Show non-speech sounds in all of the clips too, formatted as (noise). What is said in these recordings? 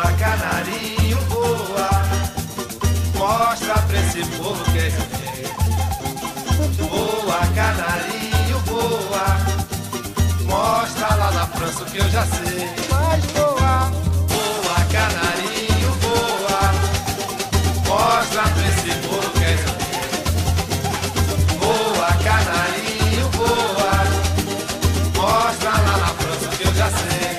Voa, canarinho, voa. Mostra pra esse povo que é Voa, canarinho, voa. Mostra lá na França o que eu já sei. Mas voa. Voa, canarinho, voa. Mostra pra esse povo que é Voa, canarinho, voa. Mostra lá na França o que eu já sei.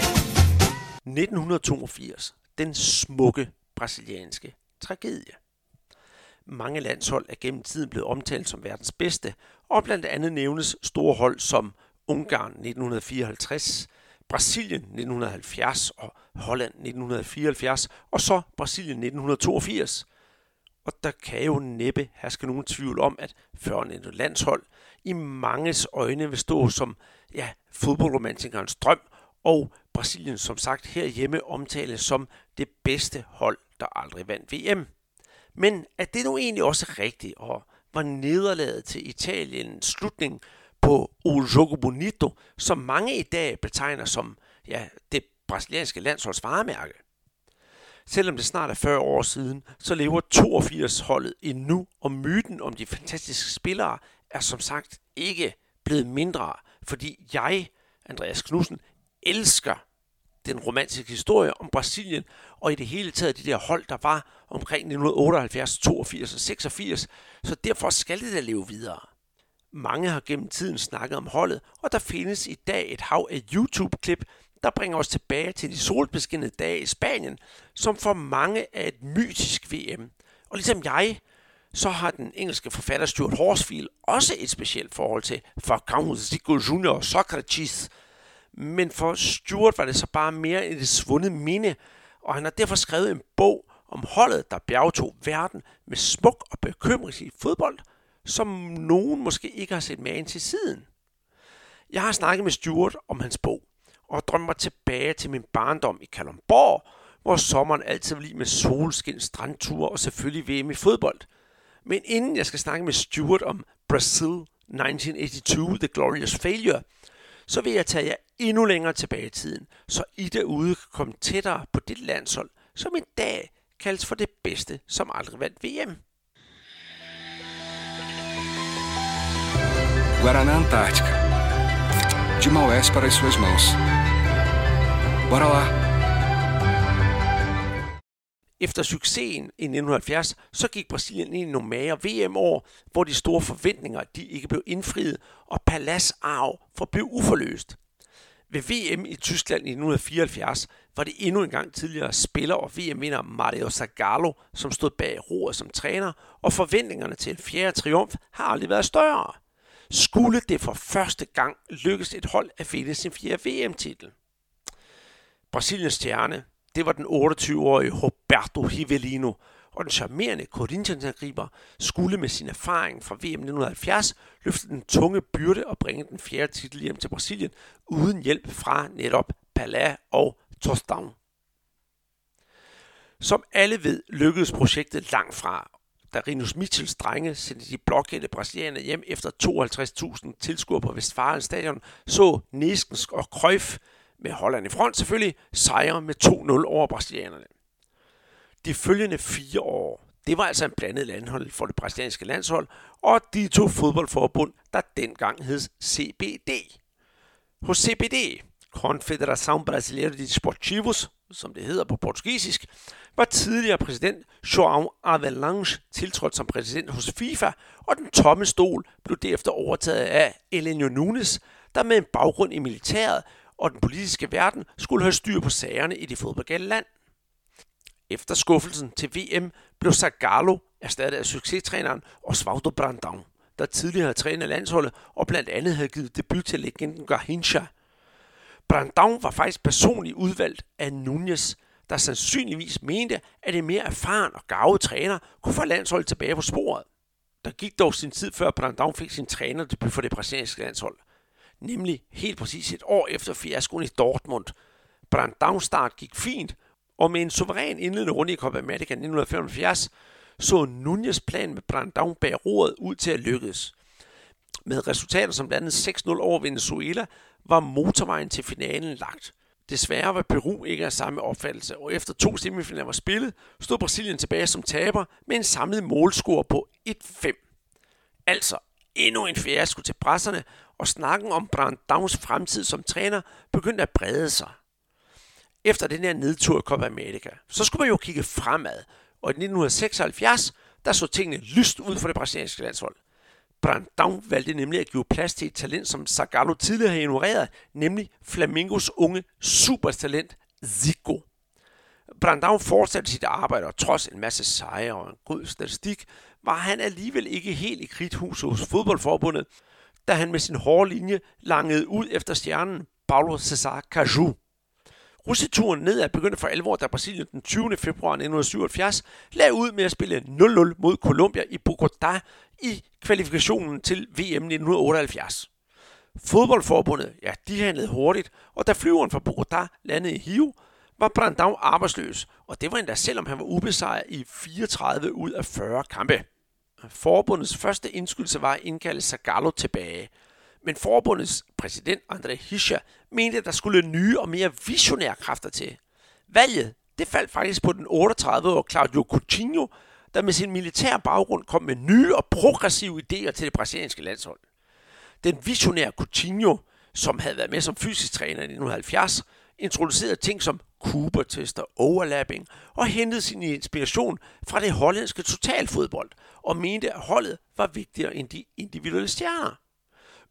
1982. Den smukke brasilianske tragedie. Mange landshold er gennem tiden blevet omtalt som verdens bedste, og blandt andet nævnes store hold som Ungarn 1954, Brasilien 1970 og Holland 1974, og så Brasilien 1982. Og der kan jo næppe herske nogen tvivl om, at førnævnte landshold i manges øjne vil stå som ja, fodboldromantikernes drøm, og Brasilien som sagt herhjemme omtales som det bedste hold, der aldrig vandt VM. Men er det nu egentlig også rigtigt, og var nederlaget til Italien slutning på O Jogo Bonito, som mange i dag betegner som ja, det brasilianske landsholds varemærke? Selvom det snart er 40 år siden, så lever 82-holdet endnu, og myten om de fantastiske spillere er som sagt ikke blevet mindre, fordi jeg, Andreas Knudsen, elsker den romantiske historie om Brasilien, og i det hele taget de der hold, der var omkring 1978, 82 og 86, så derfor skal det da leve videre. Mange har gennem tiden snakket om holdet, og der findes i dag et hav af YouTube-klip, der bringer os tilbage til de solbeskinnede dage i Spanien, som for mange er et mytisk VM. Og ligesom jeg, så har den engelske forfatter Stuart Horsfield også et specielt forhold til Falcao, Zico Junior Socrates, men for Stuart var det så bare mere end et svundet minde, og han har derfor skrevet en bog om holdet, der bjergtog verden med smuk og bekymringsig fodbold, som nogen måske ikke har set magen til siden. Jeg har snakket med Stuart om hans bog, og drømmer tilbage til min barndom i Kalundborg, hvor sommeren altid var lige med solskin, strandture og selvfølgelig VM i fodbold. Men inden jeg skal snakke med Stuart om Brazil 1982, The Glorious Failure, så vil jeg tage jer endnu længere tilbage i tiden, så I derude kan komme tættere på det landshold, som i dag kaldes for det bedste, som aldrig vandt VM. Guaraná Antártica. De Maués para as suas mãos. Bora lá! Efter succesen i 1970, så gik Brasilien ind i nogle mager VM-år, hvor de store forventninger de ikke blev indfriet, og paladsarv forblev uforløst. Ved VM i Tyskland i 1974 var det endnu en gang tidligere spiller og VM-vinder Mario Zagallo, som stod bag roret som træner, og forventningerne til en fjerde triumf har aldrig været større. Skulle det for første gang lykkes et hold at finde sin fjerde VM-titel? Brasiliens stjerne, det var den 28-årige Roberto Rivelino, og den charmerende Corinthians-angriber skulle med sin erfaring fra VM 1970 løfte den tunge byrde og bringe den fjerde titel hjem til Brasilien uden hjælp fra netop Pala og Tostão. Som alle ved, lykkedes projektet langt fra, da Rinus Michels drenge sendte de blokætte brasilianere hjem efter 52.000 tilskuere på Vestfalen stadion, så Neskensk og Cruyff med Holland i front selvfølgelig, sejre med 2-0 over brasilianerne. De følgende fire år, det var altså en blandet landhold for det brasilianske landshold, og de to fodboldforbund, der dengang hed CBD. Hos CBD, Confederação Brasileira de Esportivos, som det hedder på portugisisk, var tidligere præsident João Avalanche tiltrådt som præsident hos FIFA, og den tomme stol blev derefter overtaget af Elenio Nunes, der med en baggrund i militæret og den politiske verden skulle have styr på sagerne i det fodboldgale land. Efter skuffelsen til VM blev Zagallo erstattet af succestræneren Osvaldo Brandão, der tidligere havde trænet landsholdet og blandt andet havde givet debut til legenden Garrincha. Brandão var faktisk personligt udvalgt af Nunez, der sandsynligvis mente, at en mere erfaren og gavet træner kunne få landsholdet tilbage på sporet. Der gik dog sin tid før Brandão fik sin træner debut for det brasilianske landshold – nemlig helt præcis et år efter fiaskoen i Dortmund. Brandau's start gik fint, og med en suveræn indledende runde i Copa America 1975, så Nunez plan med Brandão bag roret ud til at lykkes. Med resultater som blandt andet 6-0 over Venezuela, var motorvejen til finalen lagt. Desværre var Peru ikke af samme opfattelse, og efter to semifinaler var spillet, stod Brasilien tilbage som taber med en samlet målscore på 1-5. Altså endnu en fiasko til presserne, og snakken om Brandauns fremtid som træner begyndte at brede sig. Efter den her nedtur i Copa America, så skulle man jo kigge fremad, og i 1976, der så tingene lyst ud for det brasilianske landshold. Brandão valgte nemlig at give plads til et talent, som Zagallo tidligere havde ignoreret, nemlig Flamingos unge supertalent Zico. Brandão fortsatte sit arbejde, og trods en masse sejre og en god statistik, var han alligevel ikke helt i kridthuset hos fodboldforbundet, da han med sin hårde linje langede ud efter stjernen Paulo Cesar Caju. Russeturen nedad begyndte for alvor, da Brasilien den 20. februar 1977 lagde ud med at spille 0-0 mod Colombia i Bogotá i kvalifikationen til VM 1978. Fodboldforbundet, ja, de handlede hurtigt, og da flyveren fra Bogotá landede i Rio, var Brandau arbejdsløs, og det var endda selvom han var ubesejret i 34 ud af 40 kampe. Forbundets første indskydelse var at indkalde Zagallo tilbage, men forbundets præsident André Hischer mente, at der skulle nye og mere visionære kræfter til. Valget det faldt faktisk på den 38-årige Claudio Coutinho, der med sin militære baggrund kom med nye og progressive idéer til det brasilianske landshold. Den visionære Coutinho, som havde været med som fysisk træner i 1970, introducerede ting som Cooper-tester, overlapping og hentede sin inspiration fra det hollandske totalfodbold og mente, at holdet var vigtigere end de individuelle stjerner.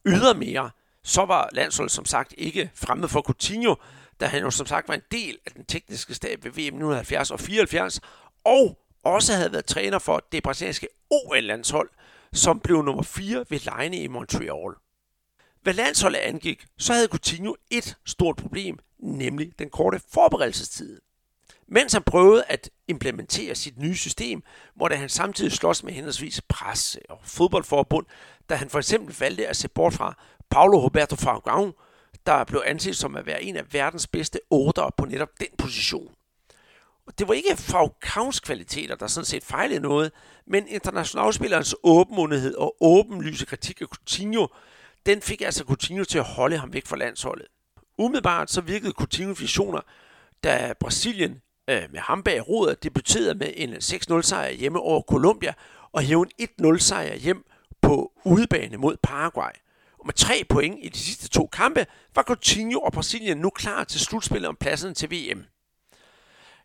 Ydermere, så var landsholdet som sagt ikke fremmed for Coutinho, da han jo som sagt var en del af den tekniske stab ved VM 1970 og 74, og også havde været træner for det brasilianske OL-landshold, som blev nummer 4 ved lejene i Montreal. Hvad landsholdet angik, så havde Coutinho et stort problem, nemlig den korte forberedelsestid. Mens han prøvede at implementere sit nye system, måtte han samtidig slås med henholdsvis presse og fodboldforbund, da han for eksempel valgte at se bort fra Paulo Roberto Falcao, der blev anset som at være en af verdens bedste otter på netop den position. Og det var ikke Falcaos kvaliteter, der sådan set fejlede noget, men internationalspillerens åbenmundighed og åbenlyse kritik af Coutinho, den fik altså Coutinho til at holde ham væk fra landsholdet. Umiddelbart så virkede Coutinho visioner, da Brasilien øh, med ham bag rodet debuterede med en 6-0 sejr hjemme over Colombia og hævde en 1-0 sejr hjem på udebane mod Paraguay. Og med tre point i de sidste to kampe var Coutinho og Brasilien nu klar til slutspillet om pladsen til VM.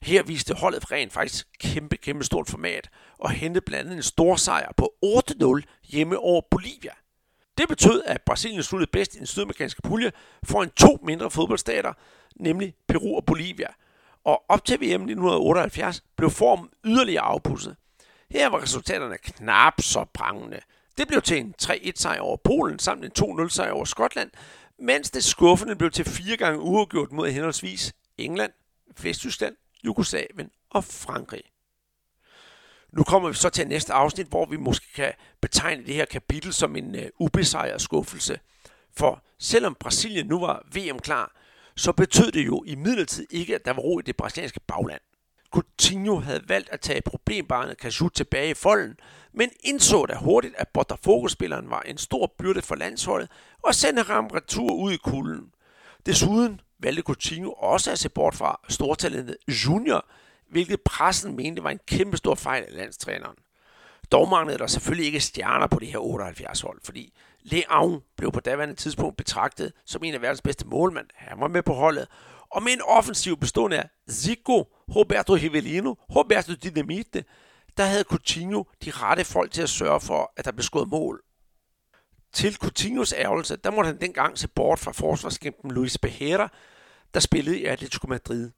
Her viste holdet rent faktisk kæmpe, kæmpe stort format og hentede blandt andet en stor sejr på 8-0 hjemme over Bolivia. Det betød, at Brasilien sluttede bedst i den sydamerikanske pulje foran to mindre fodboldstater, nemlig Peru og Bolivia. Og op til VM 1978 blev formen yderligere afpusset. Her var resultaterne knap så prangende. Det blev til en 3-1 sejr over Polen samt en 2-0 sejr over Skotland, mens det skuffende blev til fire gange uafgjort mod henholdsvis England, Vesttyskland, Jugoslavien og Frankrig. Nu kommer vi så til næste afsnit, hvor vi måske kan betegne det her kapitel som en uh, ubesejret skuffelse. For selvom Brasilien nu var VM klar, så betød det jo i midlertid ikke, at der var ro i det brasilianske bagland. Coutinho havde valgt at tage problembarnet Caju tilbage i folden, men indså da hurtigt, at Botafogo-spilleren var en stor byrde for landsholdet og sendte ham retur ud i kulden. Desuden valgte Coutinho også at se bort fra stortalentet Junior, hvilket pressen mente var en kæmpe stor fejl af landstræneren. Dog manglede der selvfølgelig ikke stjerner på det her 78 hold, fordi Leão blev på daværende tidspunkt betragtet som en af verdens bedste målmænd. Han var med på holdet, og med en offensiv bestående af Zico, Roberto Rivelino, Roberto Dinamite, der havde Coutinho de rette folk til at sørge for, at der blev skåret mål. Til Coutinhos ærgelse, der måtte han dengang se bort fra forsvarskæmpen Luis Behera, der spillede i Atletico Madrid.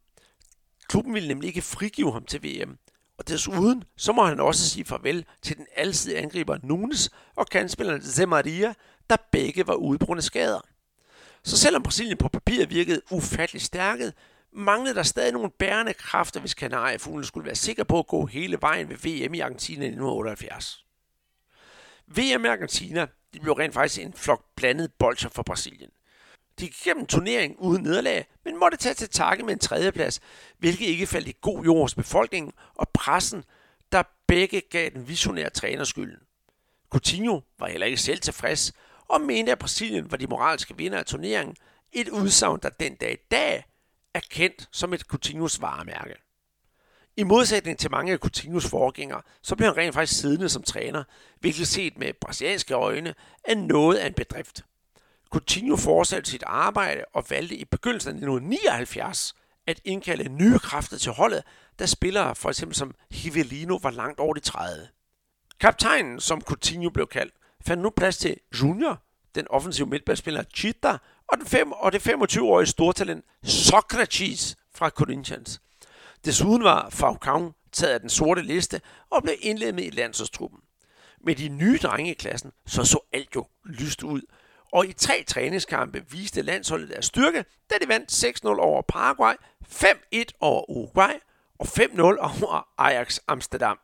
Klubben ville nemlig ikke frigive ham til VM, og desuden så må han også sige farvel til den alsidige angriber Nunes og kandspilleren Zemaria, der begge var ude på skader. Så selvom Brasilien på papiret virkede ufattelig stærket, manglede der stadig nogle bærende kræfter, hvis Kanariefuglen skulle være sikker på at gå hele vejen ved VM i Argentina i 1978. VM i Argentina de blev rent faktisk en flok blandet bolcher for Brasilien. De gik gennem turneringen uden nederlag, men måtte tage til takke med en tredjeplads, hvilket ikke faldt i god jord hos befolkningen og pressen, der begge gav den visionære træner skylden. Coutinho var heller ikke selv tilfreds og mente, at Brasilien var de moralske vinder af turneringen, et udsagn, der den dag i dag er kendt som et Coutinhos varemærke. I modsætning til mange af Coutinhos forgængere, så blev han rent faktisk siddende som træner, hvilket set med brasilianske øjne er noget af en bedrift. Coutinho fortsatte sit arbejde og valgte i begyndelsen af 1979 at indkalde nye kræfter til holdet, da spillere for eksempel som Hivelino var langt over de 30. Kaptajnen, som Coutinho blev kaldt, fandt nu plads til Junior, den offensive midtbanespiller Chita og, den fem, og det 25-årige stortalent Socrates fra Corinthians. Desuden var Falcao taget af den sorte liste og blev indlemmet i landsholdstruppen. Med de nye drenge i klassen, så så alt jo lyst ud. Og i tre træningskampe viste landsholdet deres styrke, da de vandt 6-0 over Paraguay, 5-1 over Uruguay og 5-0 over Ajax Amsterdam.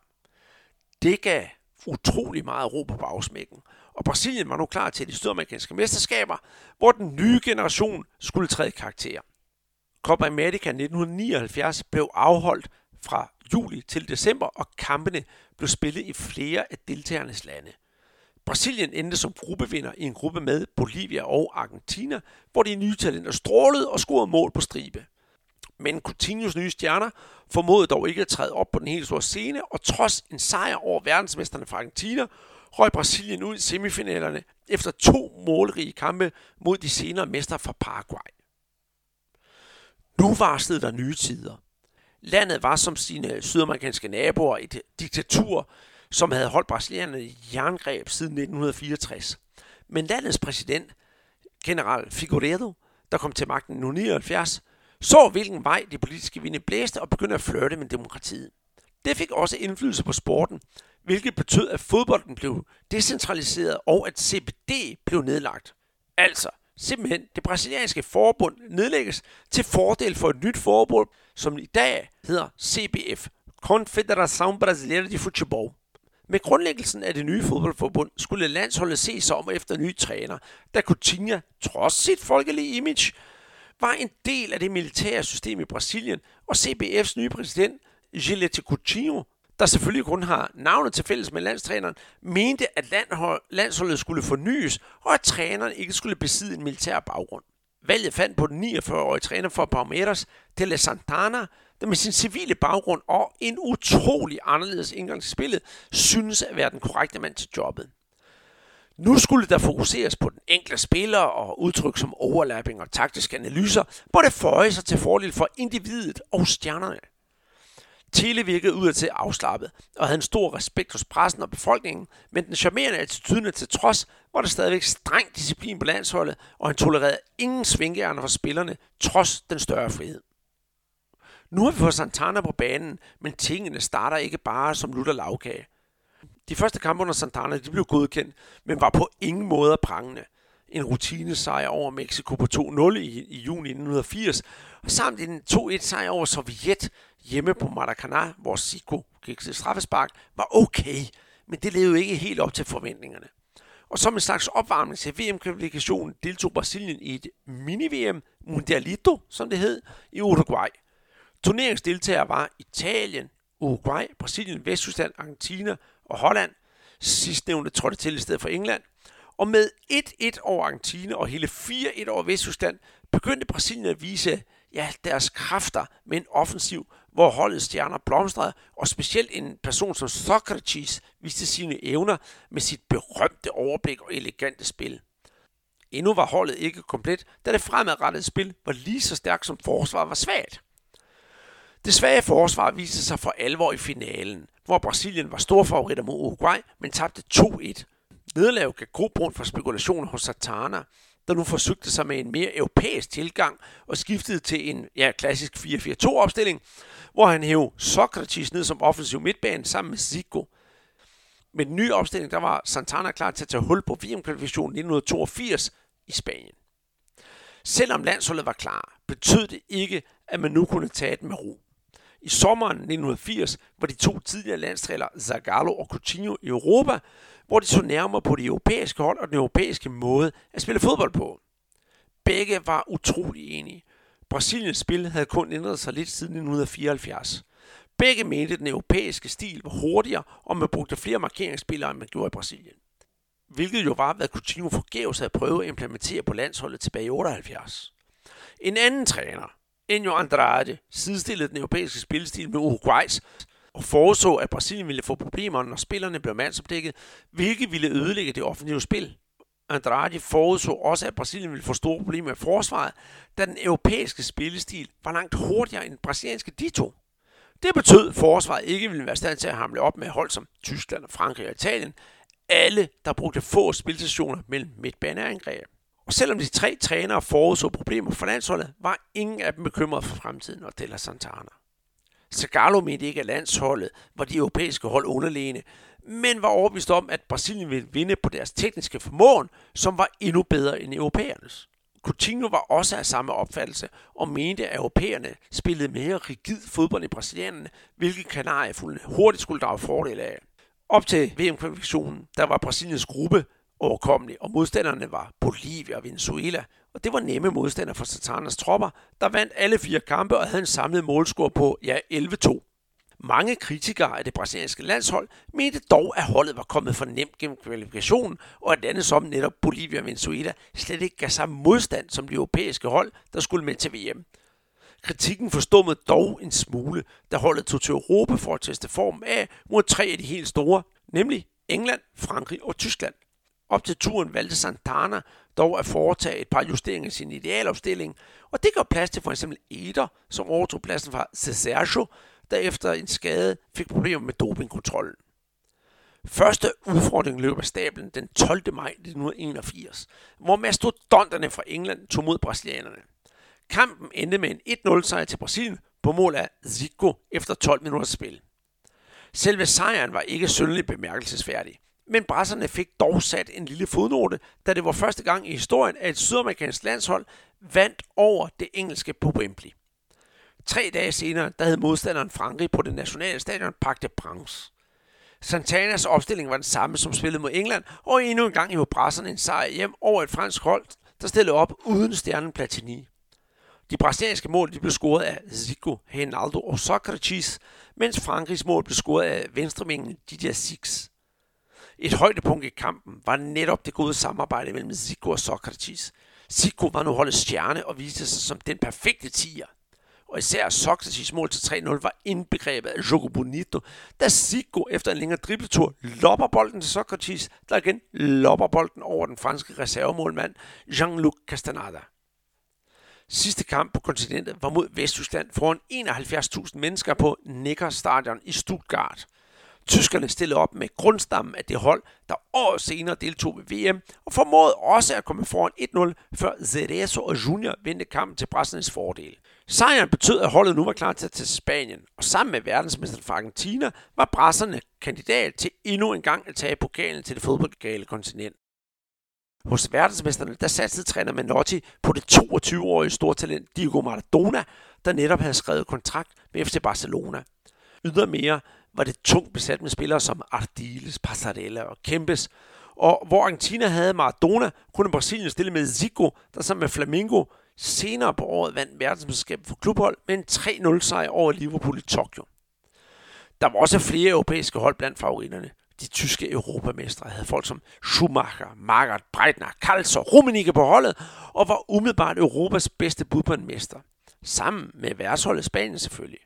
Det gav utrolig meget ro på bagsmækken, og Brasilien var nu klar til de sydamerikanske mesterskaber, hvor den nye generation skulle træde karakter. Copa America 1979 blev afholdt fra juli til december, og kampene blev spillet i flere af deltagernes lande. Brasilien endte som gruppevinder i en gruppe med Bolivia og Argentina, hvor de nye talenter strålede og scorede mål på stribe. Men Coutinhos nye stjerner formåede dog ikke at træde op på den helt store scene, og trods en sejr over verdensmesterne fra Argentina, røg Brasilien ud i semifinalerne efter to målrige kampe mod de senere mestre fra Paraguay. Nu varslede der nye tider. Landet var som sine sydamerikanske naboer et diktatur, som havde holdt brasilianerne i jerngreb siden 1964. Men landets præsident, general Figueiredo, der kom til magten i 1979, så hvilken vej de politiske vinde blæste og begyndte at flirte med demokratiet. Det fik også indflydelse på sporten, hvilket betød, at fodbolden blev decentraliseret og at CBD blev nedlagt. Altså, simpelthen det brasilianske forbund nedlægges til fordel for et nyt forbund, som i dag hedder CBF, Confederação Brasileira de Futebol. Med grundlæggelsen af det nye fodboldforbund skulle landsholdet se sig om efter nye træner, da Coutinho, trods sit folkelige image, var en del af det militære system i Brasilien, og CBF's nye præsident, Gillette Coutinho, der selvfølgelig kun har navnet til fælles med landstræneren, mente, at landsholdet skulle fornyes, og at træneren ikke skulle besidde en militær baggrund. Valget fandt på den 49-årige træner for Palmeiras, Tele Santana, der med sin civile baggrund og en utrolig anderledes indgang til spillet, synes at være den korrekte mand til jobbet. Nu skulle der fokuseres på den enkelte spiller og udtryk som overlapping og taktiske analyser, hvor det føje sig til fordel for individet og stjernerne. Tele virkede ud til afslappet og havde en stor respekt hos pressen og befolkningen, men den charmerende attitude til trods var der stadigvæk streng disciplin på landsholdet, og han tolererede ingen svinghjerner for spillerne, trods den større frihed. Nu har vi fået Santana på banen, men tingene starter ikke bare som lutter lavkage. De første kampe under Santana de blev godkendt, men var på ingen måde prangende. En rutinesejr over Mexico på 2-0 i, i juni 1980, og samt en 2-1 sejr over Sovjet hjemme på Maracanã, hvor Zico gik til straffespark, var okay, men det levede ikke helt op til forventningerne. Og som en slags opvarmning til VM-kvalifikationen deltog Brasilien i et mini-VM, Mundialito, som det hed, i Uruguay. Turneringsdeltagere var Italien, Uruguay, Brasilien, Vesttyskland, Argentina og Holland. Sidstnævnte trådte til i stedet for England. Og med 1-1 over Argentina og hele 4-1 over Vesttyskland begyndte Brasilien at vise ja, deres kræfter med en offensiv, hvor holdets stjerner blomstrede, og specielt en person som Socrates viste sine evner med sit berømte overblik og elegante spil. Endnu var holdet ikke komplet, da det fremadrettede spil var lige så stærkt som forsvaret var svagt. Det svage forsvar viste sig for alvor i finalen, hvor Brasilien var storfavoritter mod Uruguay, men tabte 2-1. Nederlaget gav grobund for spekulationer hos Satana, der nu forsøgte sig med en mere europæisk tilgang og skiftede til en ja, klassisk 4-4-2-opstilling, hvor han hævde Socrates ned som offensiv midtbane sammen med Zico. Med den nye opstilling, der var Santana klar til at tage hul på VM-kvalifikationen 1982 i Spanien. Selvom landsholdet var klar, betød det ikke, at man nu kunne tage det med ro. I sommeren 1980 var de to tidligere landstræler Zagallo og Coutinho i Europa, hvor de så nærmere på det europæiske hold og den europæiske måde at spille fodbold på. Begge var utrolig enige. Brasiliens spil havde kun ændret sig lidt siden 1974. Begge mente, at den europæiske stil var hurtigere, og man brugte flere markeringsspillere, end man gjorde i Brasilien. Hvilket jo var, hvad Coutinho forgæves havde prøvet at implementere på landsholdet tilbage i 78. En anden træner, Enio Andrade sidestillede den europæiske spillestil med Uruguays og foreså, at Brasilien ville få problemer, når spillerne blev mandsopdækket, hvilket ville ødelægge det offensive spil. Andrade forudså også, at Brasilien ville få store problemer med forsvaret, da den europæiske spillestil var langt hurtigere end den brasilianske dito. Det betød, at forsvaret ikke ville være i stand til at hamle op med hold som Tyskland, Frankrig og Italien, alle der brugte få spilstationer mellem midtbaneangreb. Og selvom de tre trænere forudså problemer for landsholdet, var ingen af dem bekymret for fremtiden og Della Santana. Zagallo mente ikke, at landsholdet var de europæiske hold underlegne, men var overbevist om, at Brasilien ville vinde på deres tekniske formåen, som var endnu bedre end europæernes. Coutinho var også af samme opfattelse og mente, at europæerne spillede mere rigid fodbold i brasilianerne, hvilket kanariefuglene hurtigt skulle drage fordel af. Op til VM-kvalifikationen, der var Brasiliens gruppe overkommelig, og modstanderne var Bolivia og Venezuela, og det var nemme modstandere for Satanas tropper, der vandt alle fire kampe og havde en samlet målscore på ja, 11-2. Mange kritikere af det brasilianske landshold mente dog, at holdet var kommet for nemt gennem kvalifikationen, og at lande som netop Bolivia og Venezuela slet ikke gav sig modstand som de europæiske hold, der skulle med til VM. Kritikken forstummede dog en smule, da holdet tog til Europa for at teste formen af mod tre af de helt store, nemlig England, Frankrig og Tyskland. Op til turen valgte Santana dog at foretage et par justeringer i sin idealopstilling, og det gav plads til for eksempel Eder, som overtog pladsen fra Cesercio, der efter en skade fik problemer med dopingkontrollen. Første udfordring løb af stablen den 12. maj 1981, hvor mastodonterne fra England tog mod brasilianerne. Kampen endte med en 1-0 sejr til Brasilien på mål af Zico efter 12 minutters spil. Selve sejren var ikke synderligt bemærkelsesværdig, men brasserne fik dog sat en lille fodnote, da det var første gang i historien, at et sydamerikansk landshold vandt over det engelske på Wembley. Tre dage senere, der havde modstanderen Frankrig på det nationale stadion Parc de Prince. Santanas opstilling var den samme som spillet mod England, og endnu en gang i brasserne en sejr hjem over et fransk hold, der stillede op uden stjernen Platini. De brasilianske mål de blev scoret af Zico, Ronaldo og Socrates, mens Frankrigs mål blev scoret af venstremingen Didier Six. Et højdepunkt i kampen var netop det gode samarbejde mellem Zico og Socrates. Zico var nu holdets stjerne og viste sig som den perfekte tiger. Og især Socrates mål til 3-0 var indbegrebet af Jogo Bonito, da Zico efter en længere dribletur lopper bolden til Socrates, der igen lopper bolden over den franske reservemålmand Jean-Luc Castaneda. Sidste kamp på kontinentet var mod Vesttyskland foran 71.000 mennesker på Neckar Stadion i Stuttgart. Tyskerne stillede op med grundstammen af det hold, der år senere deltog ved VM, og formåede også at komme foran 1-0, før Zerezo og Junior vendte kampen til Brasiliens fordel. Sejren betød, at holdet nu var klar til at tage Spanien, og sammen med verdensmester fra Argentina var brasserne kandidat til endnu en gang at tage pokalen til det fodboldgale kontinent. Hos verdensmesterne, der satte træner Manotti på det 22-årige stortalent Diego Maradona, der netop havde skrevet kontrakt med FC Barcelona. Ydermere var det tungt besat med spillere som Ardiles, Passarella og Kempes, og hvor Argentina havde Maradona, kunne Brasilien stille med Zico, der sammen med Flamengo senere på året vandt verdensmesterskabet for klubhold med en 3-0 sejr over Liverpool i Tokyo. Der var også flere europæiske hold blandt favoritterne. De tyske europamestre havde folk som Schumacher, Margaret Breitner, Karls og Rummenigge på holdet, og var umiddelbart Europas bedste bud på en mester. Sammen med værtsholdet Spanien selvfølgelig.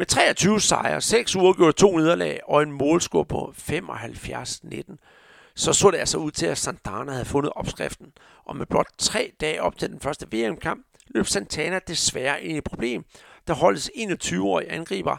Med 23 sejre, 6 uger gjorde to nederlag og en målscore på 75-19, så så det altså ud til, at Santana havde fundet opskriften, og med blot tre dage op til den første VM-kamp, løb Santana desværre ind i et problem, da holdets 21-årige angriber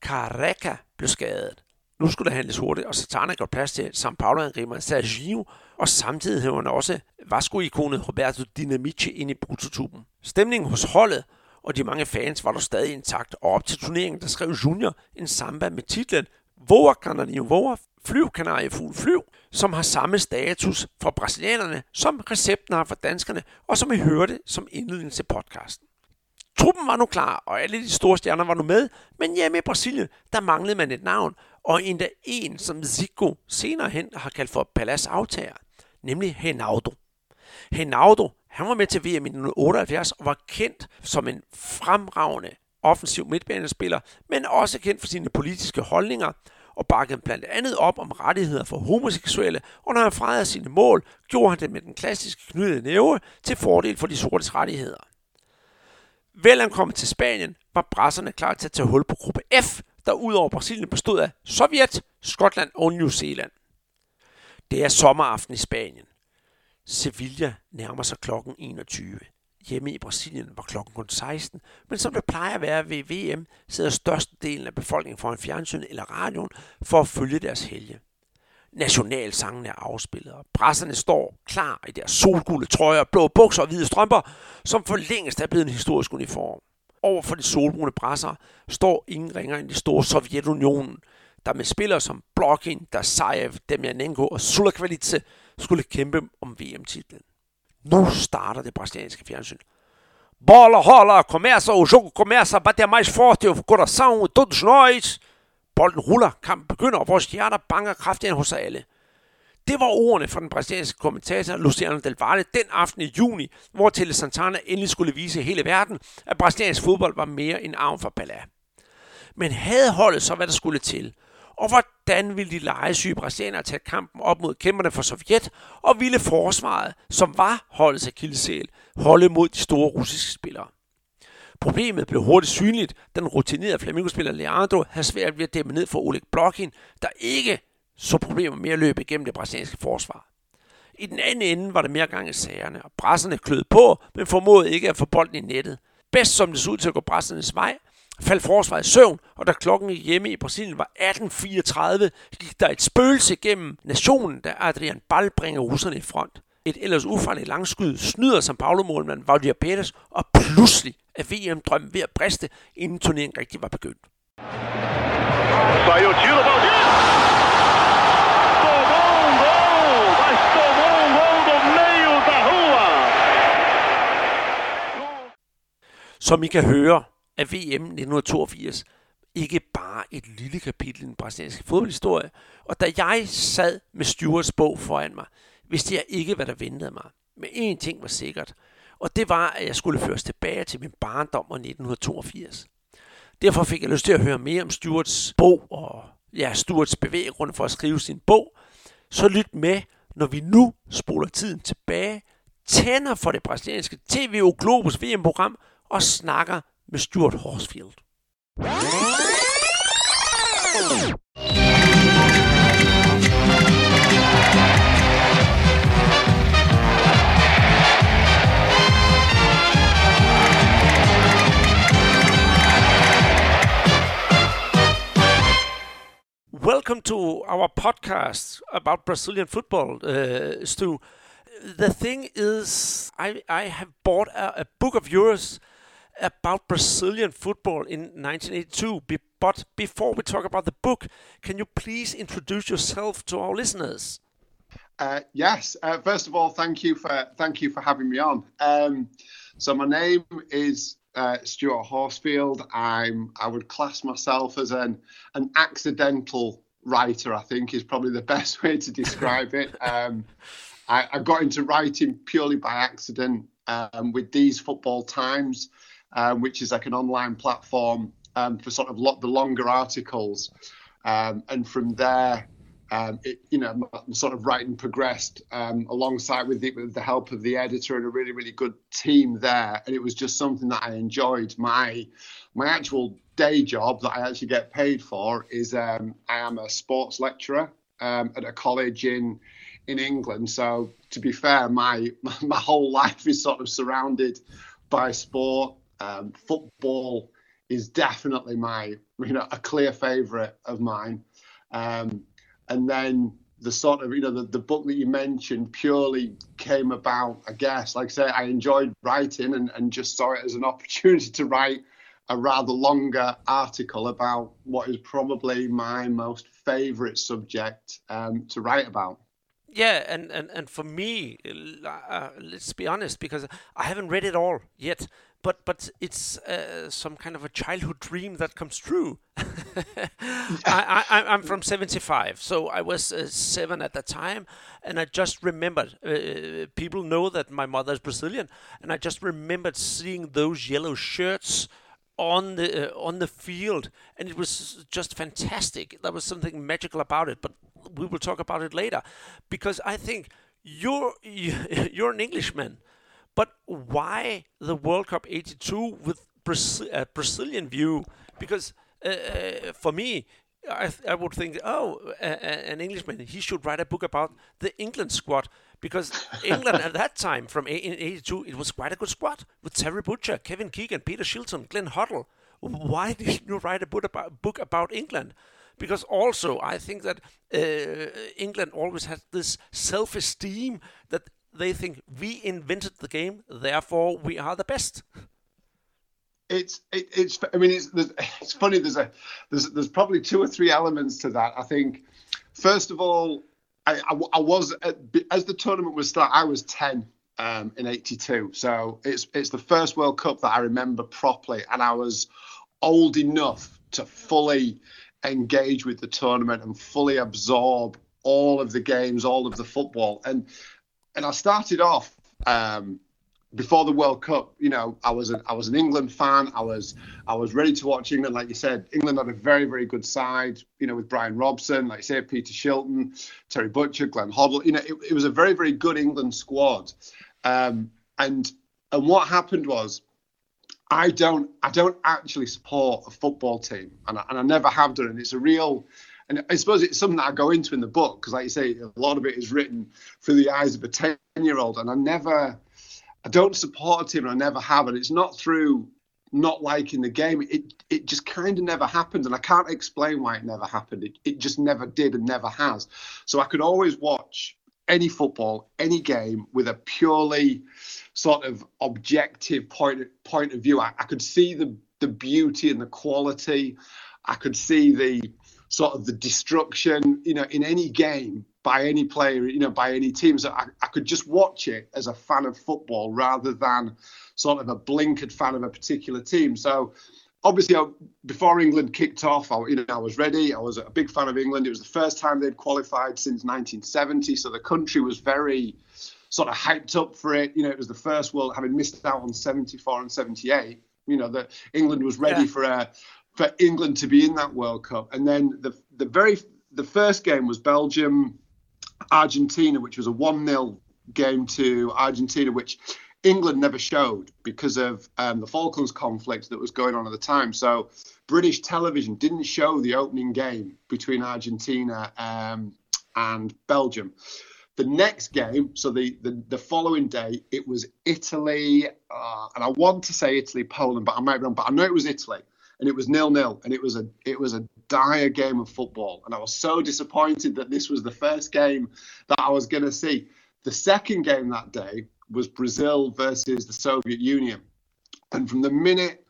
Careca blev skadet. Nu skulle der handles hurtigt, og Santana gav plads til São Paulo-angriberen Sergio, og samtidig havde han også Vasco-ikonet Roberto Dinamici ind i prototypen. Stemningen hos holdet og de mange fans var der stadig intakt, og op til turneringen, der skrev Junior en samba med titlen Voa Canarinho Voa, flyv fugl flyv, som har samme status for brasilianerne, som recepten har for danskerne, og som I hørte som indledning til podcasten. Truppen var nu klar, og alle de store stjerner var nu med, men hjemme i Brasilien, der manglede man et navn, og endda en, som Zico senere hen har kaldt for Palas aftager, nemlig Reinaldo. Reinaldo han var med til VM i 1978 og var kendt som en fremragende offensiv midtbanespiller, men også kendt for sine politiske holdninger og bakkede blandt andet op om rettigheder for homoseksuelle, og når han fejrede sine mål, gjorde han det med den klassiske knyttede næve til fordel for de sortes rettigheder. Velankommen til Spanien var brasserne klar til at tage hul på gruppe F, der udover Brasilien bestod af Sovjet, Skotland og New Zealand. Det er sommeraften i Spanien. Sevilla nærmer sig klokken 21. Hjemme i Brasilien var klokken kun 16, men som det plejer at være ved VM, sidder størstedelen af befolkningen foran fjernsyn eller radioen for at følge deres helge. Nationalsangen er afspillet, og presserne står klar i deres solgule trøjer, blå bukser og hvide strømper, som for længst er blevet en historisk uniform. Over for de solbrune brasser står ingen ringer end de store Sovjetunionen, der med spillere som Blokin, Dasayev, Demianenko og Sulakvalitse skulle kæmpe om VM-titlen. Nu starter det brasilianske fjernsyn. Bola rola, começa, o jogo começa a bater mais forte o coração todos nós. Bolden ruller, kampen begynder, og vores hjerter banker kraftigere hos alle. Det var ordene fra den brasilianske kommentator Luciano Del Valle den aften i juni, hvor Tele Santana endelig skulle vise hele verden, at brasiliansk fodbold var mere end arm for Bala. Men havde holdet så, hvad der skulle til? Og hvordan ville de legesyge brasilianere tage kampen op mod kæmperne for Sovjet, og ville forsvaret, som var holdets akillesæl, holde mod de store russiske spillere? Problemet blev hurtigt synligt, da den rutinerede flamingospiller Leandro havde svært ved at dæmme ned for Oleg Blokin, der ikke så problemer med at løbe igennem det brasilianske forsvar. I den anden ende var der mere gang i sagerne, og brasserne klød på, men formåede ikke at få bolden i nettet. Bedst som det så ud til at gå brassernes vej, faldt forsvaret i søvn, og da klokken hjemme i Brasilien var 18.34, gik der et spøgelse gennem nationen, da Adrian Ball bringer russerne i front. Et ellers ufarligt langskud snyder som Paulo-målmand Valdir Perez, og pludselig er VM-drømmen ved at briste, inden turneringen rigtig var begyndt. Saiu tiro, Valdir! Som I kan høre, er VM 1982 ikke bare et lille kapitel i den brasilianske fodboldhistorie, og da jeg sad med Stewarts bog foran mig, vidste jeg ikke, hvad der ventede mig. Men én ting var sikkert, og det var, at jeg skulle føres tilbage til min barndom og 1982. Derfor fik jeg lyst til at høre mere om Stewarts bog og ja, Stewarts bevæggrunde for at skrive sin bog. Så lyt med, når vi nu spoler tiden tilbage, tænder for det brasilianske TV Globus VM-program og snakker med Stuart Horsfield. Welcome to our podcast about Brazilian football, uh, Stu. The thing is, I, I have bought a, a book of yours about Brazilian football in 1982. Be, but before we talk about the book, can you please introduce yourself to our listeners? Uh, yes. Uh, first of all, thank you for thank you for having me on. Um, so my name is uh, Stuart Horsfield. I'm I would class myself as an an accidental writer. I think is probably the (laughs) best way to describe it. Um, I, I, got into writing purely by accident um, with These Football Times, um, which is like an online platform um, for sort of the longer articles, um, and from there. Um, it, you know, sort of writing progressed um, alongside with the, with the help of the editor and a really, really good team there. And it was just something that I enjoyed. My my actual day job that I actually get paid for is um, I am a sports lecturer um, at a college in in England. So to be fair, my (laughs) my whole life is sort of surrounded by sport. Um, football is definitely my you know a clear favourite of mine. Um, and then the sort of you know the, the book that you mentioned purely came about i guess like i say i enjoyed writing and, and just saw it as an (laughs) opportunity to write a rather longer article about what is probably my most favorite subject um, to write about yeah and, and, and for me uh, let's be honest because i haven't read it all yet but but it's uh, some kind of a childhood dream that comes true. (laughs) I, I, I'm from '75, so I was uh, seven at the time, and I just remembered. Uh, people know that my mother is Brazilian, and I just remembered seeing those yellow shirts on the uh, on the field, and it was just fantastic. There was something magical about it, but we will talk about it later, because I think you're (laughs) you're an Englishman But why the World Cup 82 with a Brazilian view? Because uh, uh, for me, I, I would think, oh, an Englishman, he should write a book about the England squad because England at that time, from in '82, it was quite a good squad with Terry Butcher, Kevin Keegan, Peter Shilton, Glenn Hoddle. Why (laughs) did you write a book about, book about England? Because also, I think that uh, England always has this self-esteem that they think we invented the game, therefore we are the best. It's it, it's I mean it's it's funny there's a there's there's probably two or three elements to that I think. First of all I, I, I was as the tournament was start I was 10 um, in 82 so it's it's the first World Cup that I remember properly and I was old enough to fully engage with the tournament and fully absorb all of the games all of the football. And and I started off um, before the World Cup, you know, I was a, I was an England fan. I was I was ready to watch England. Like you said, England had a very very good side. You know, with Brian Robson, like you said, Peter Shilton, Terry Butcher, Glenn Hoddle. You know, it, it was a very very good England squad. Um, and and what happened was, I don't I don't actually support a football team, and I, and I never have done. And it's a real and I suppose it's something that I go into in the book because, like you say, a lot of it is written through the eyes of a ten-year-old, and I never, I don't support team, and I never have, and it's not through not liking the game. It it just kind of never happened, and I can't explain why it never happened. It it just never did and never has. So I could always watch any football, any game with a purely sort of objective point point of view. I, I could see the the beauty and the quality. I could see the sort of the destruction, you know, in any game by any player, you know, by any team. So I, I could just watch it as a fan of football rather than sort of a blinkered fan of a particular team. So obviously, I, before England kicked off, I, you know, I was ready. I was a big fan of England. It was the first time they'd qualified since 1970, so the country was very sort of hyped up for it. You know, it was the first world having missed out on 74 and 78. You know that England was ready yeah. for a for England to be in that World Cup. And then the the very the first game was Belgium Argentina, which was a one 0 game to Argentina, which England never showed because of um, the Falklands conflict that was going on at the time. So British television didn't show the opening game between Argentina um, and Belgium. The next game, so the, the, the following day, it was Italy, uh, and I want to say Italy, Poland, but I might be wrong, but I know it was Italy and it was nil nil, and it was a it was a dire game of football, and I was so disappointed that this was the first game that I was going to see. The second game that day was Brazil versus the Soviet Union, and from the minute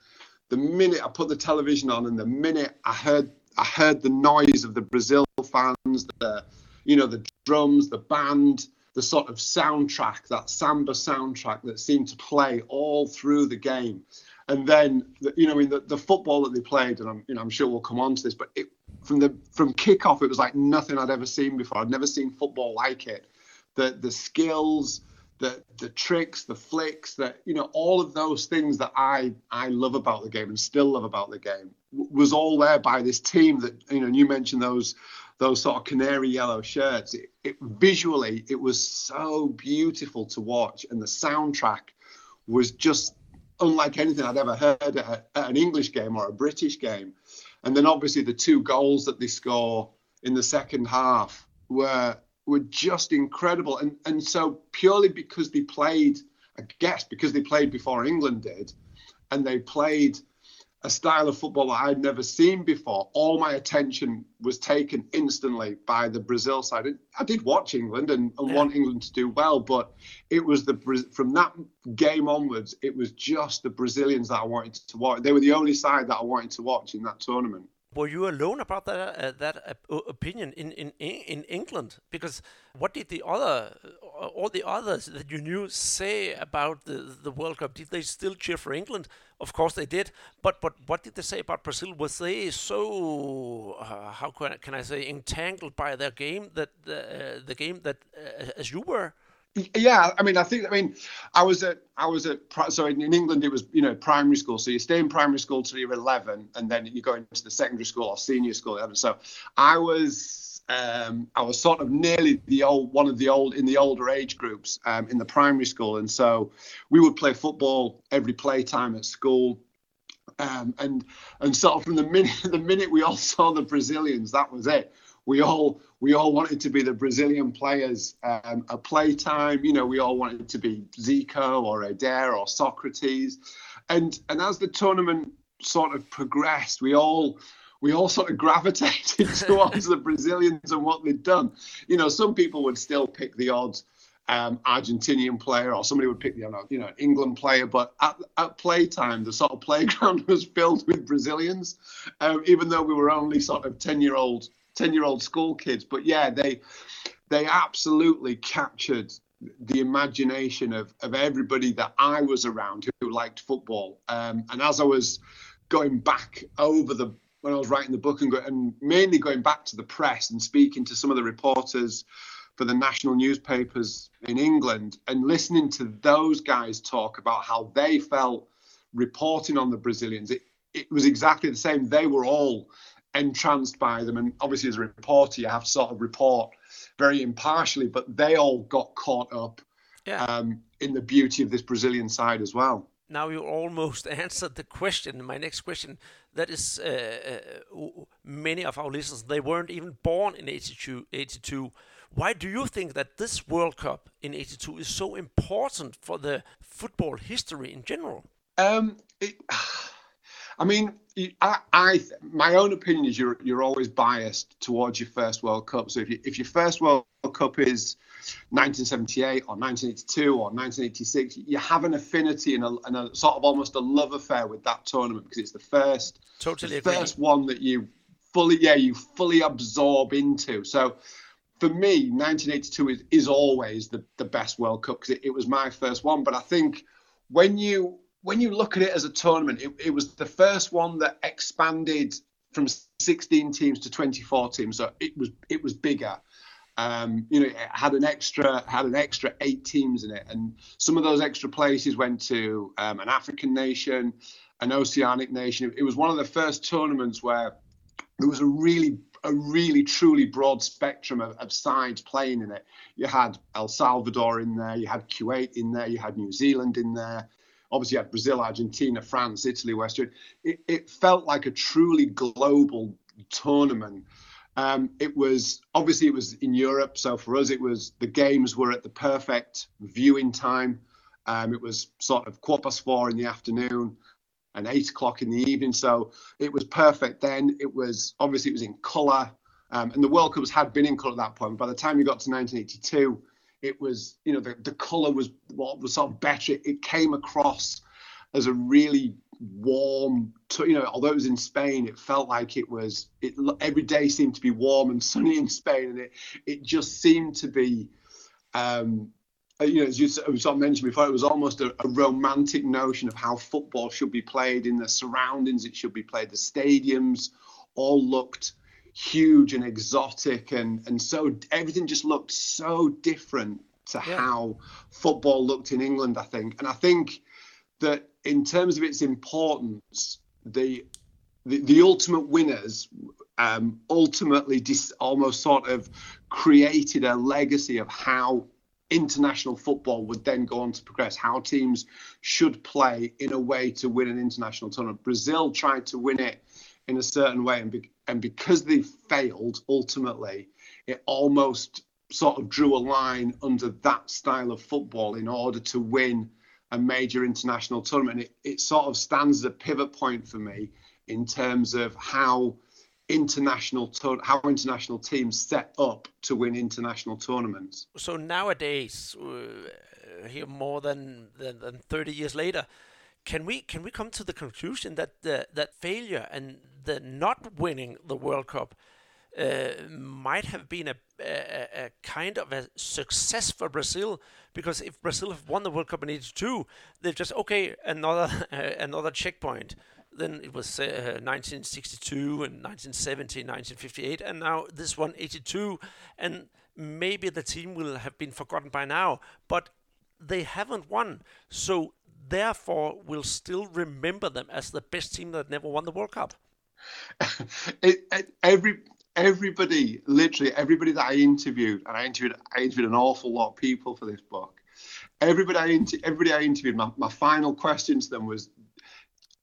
the minute I put the television on, and the minute I heard I heard the noise of the Brazil fans, the you know the drums, the band, the sort of soundtrack, that samba soundtrack that seemed to play all through the game and then you know, I mean, the, the football that they played, and I'm, you know, I'm sure we'll come on to this, but it, from the from kickoff, it was like nothing I'd ever seen before. I'd never seen football like it. The the skills, the the tricks, the flicks, that you know, all of those things that I I love about the game and still love about the game was all there by this team that you know. And you mentioned those those sort of canary yellow shirts. It, it visually, it was so beautiful to watch, and the soundtrack was just unlike anything I'd ever heard at, at, an English game or a British game. And then obviously the two goals that they score in the second half were were just incredible. And and so purely because they played, I guess because they played before England did, and they played a style of football that I'd never seen before. All my attention was taken instantly by the Brazil side. I did watch England and, and yeah. want England to do well, but it was the from that game onwards, it was just the Brazilians that I wanted to watch. They were the only side that I wanted to watch in that tournament were you alone about that uh, that uh, opinion in, in in England? Because what did the other all the others that you knew say about the the World Cup? Did they still cheer for England? Of course they did. But but what did they say about Brazil? Was they so uh, how can I, can I say entangled by their game that the uh, the game that uh, as you were? Yeah, I mean, I think, I mean, I was at, I was at, so in, in, England it was, you know, primary school. So you stay in primary school till you're 11, and then you go into the secondary school or senior school. So I was um, I was sort of nearly the old one of the old in the older age groups um, in the primary school, and so we would play football every playtime at school. Um, and and sort of from the minute (laughs) the minute we all saw the Brazilians, that was it. We all we all wanted to be the Brazilian players um, at playtime. You know, we all wanted to be Zico or Eder or Socrates. And and as the tournament sort of progressed, we all we all sort of (laughs) gravitated (laughs) towards the Brazilians and what they'd done. You know, some people would still pick the odds um, Argentinian player, or somebody would pick the you know England player. But at, at playtime, the sort of playground (laughs) was filled with Brazilians, um, even though we were only sort of ten year old ten year old school kids. But yeah, they they absolutely captured the imagination of of everybody that I was around who liked football. Um, and as I was going back over the when I was writing the book and, go, and mainly going back to the press and speaking to some of the reporters for the national newspapers in England and listening to those guys talk about how they felt reporting on the Brazilians. It, it was exactly the same. They were all entranced by them. And obviously, as a reporter, you have to sort of report very impartially, but they all got caught up yeah. um, in the beauty of this Brazilian side as well now you almost (laughs) answered the question. My next question that is uh, uh, many of our listeners they weren't even born in 82, 82. Why do you think that this World Cup in 82 is so important for the football history in general? Um, it, I mean, I, I, my own opinion is you're you're always biased towards your first World Cup. So if you, if your first World Cup is 1978 or 1982 or 1986, you have an affinity and a, and a sort of almost a love affair with that tournament because it's the first, totally the first one that you fully, yeah, you fully absorb into. So for me, 1982 is, is always the, the best World Cup because it, it was my first one. But I think when you when you look at it as a tournament, it, it was the first one that expanded from 16 teams to 24 teams. So it was it was bigger. Um, you know, it had an extra had an extra eight teams in it, and some of those extra places went to um, an African nation, an Oceanic nation. It was one of the first tournaments where there was a really a really truly broad spectrum of, of sides playing in it. You had El Salvador in there, you had Kuwait in there, you had New Zealand in there. Obviously, you had Brazil, Argentina, France, Italy, West. It, it felt like a truly global tournament um, it was obviously it was in Europe, so for us it was the games were at the perfect viewing time. Um, it was sort of quarter past four in the afternoon and eight o'clock in the evening, so it was perfect. Then it was obviously it was in colour, um, and the World Cups had been in colour at that point. By the time you got to 1982, it was you know the, the colour was what was sort of better. It came across as a really warm. To, you know, although it was in Spain, it felt like it was. It every day seemed to be warm and (laughs) sunny in Spain, and it it just seemed to be. Um, uh, you know, as you sort of mentioned before, it was almost a, a, romantic notion of how football should be played in the surroundings it should be played. The stadiums all looked huge and exotic, and and so everything just looked so different to yeah. how football looked in England. I think, and I think that in terms of its importance, the the, the ultimate winners um, ultimately dis- almost sort of created a legacy of how international football would then go on to progress, how teams should play in a way to win an international tournament. Brazil tried to win it in a certain way, and, be- and because they failed ultimately, it almost sort of drew a line under that style of football in order to win a major international tournament. It, it sort of stands as a pivot point for me in terms of how international how international teams set up to win international tournaments. So nowadays, uh, here more than, than, than 30 years later, can we can we come to the conclusion that the, that failure and the not winning the World Cup uh, might have been a, a, a, kind of a success for Brazil because if Brazil have won the World Cup in '82, they've just okay another (laughs) uh, another checkpoint. Then it was uh, 1962 and 1970, 1958, and now this one 82, and maybe the team will have been forgotten by now, but they haven't won, so therefore we'll still remember them as the best team that never won the World Cup. (laughs) it, it, every everybody, literally everybody that I interviewed, and I interviewed, I interviewed an awful lot of people for this book. Everybody I, inter- everybody I interviewed, my, my final question to them was,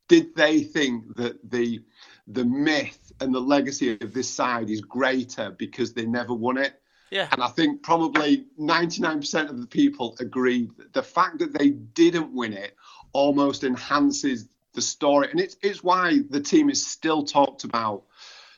did they think that the the myth and the legacy of this side is greater because they never won it? Yeah. And I think probably 99% of the people agreed that the fact that they didn't win it almost enhances the story. And it's, it's why the team is still talked about.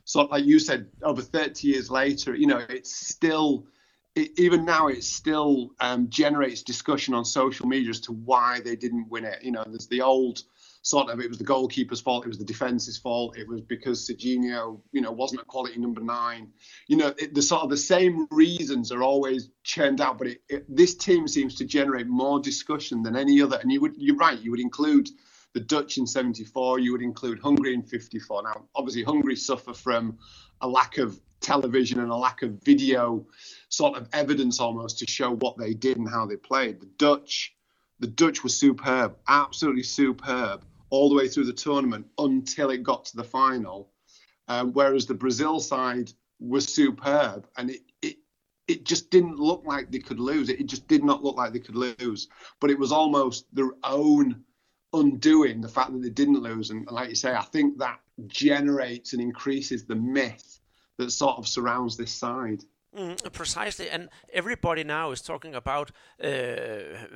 So, like you said, over 30 years later, you know, it's still, it, even now, it still um, generates discussion on social media as to why they didn't win it. You know, there's the old sort of it was the goalkeeper's fault, it was the defense's fault, it was because Serginho, you know, wasn't a quality number nine. You know, it, the sort of the same reasons are always churned out, but it, it, this team seems to generate more discussion than any other. And you would, you're right, you would include the Dutch in 74, you would include Hungary in 54. Now, obviously, Hungary suffer from a lack of television and a lack of video sort of evidence almost to show what they did and how they played. The Dutch, the Dutch were superb, absolutely superb all the way through the tournament until it got to the final. Um, whereas the Brazil side was superb, and it, it it just didn't look like they could lose. It, it just did not look like they could lose. But it was almost their own undoing the fact that they didn't lose. And, like you say, I think that generates and increases the myth that sort of surrounds this side. Mm, precisely, and everybody now is talking about uh,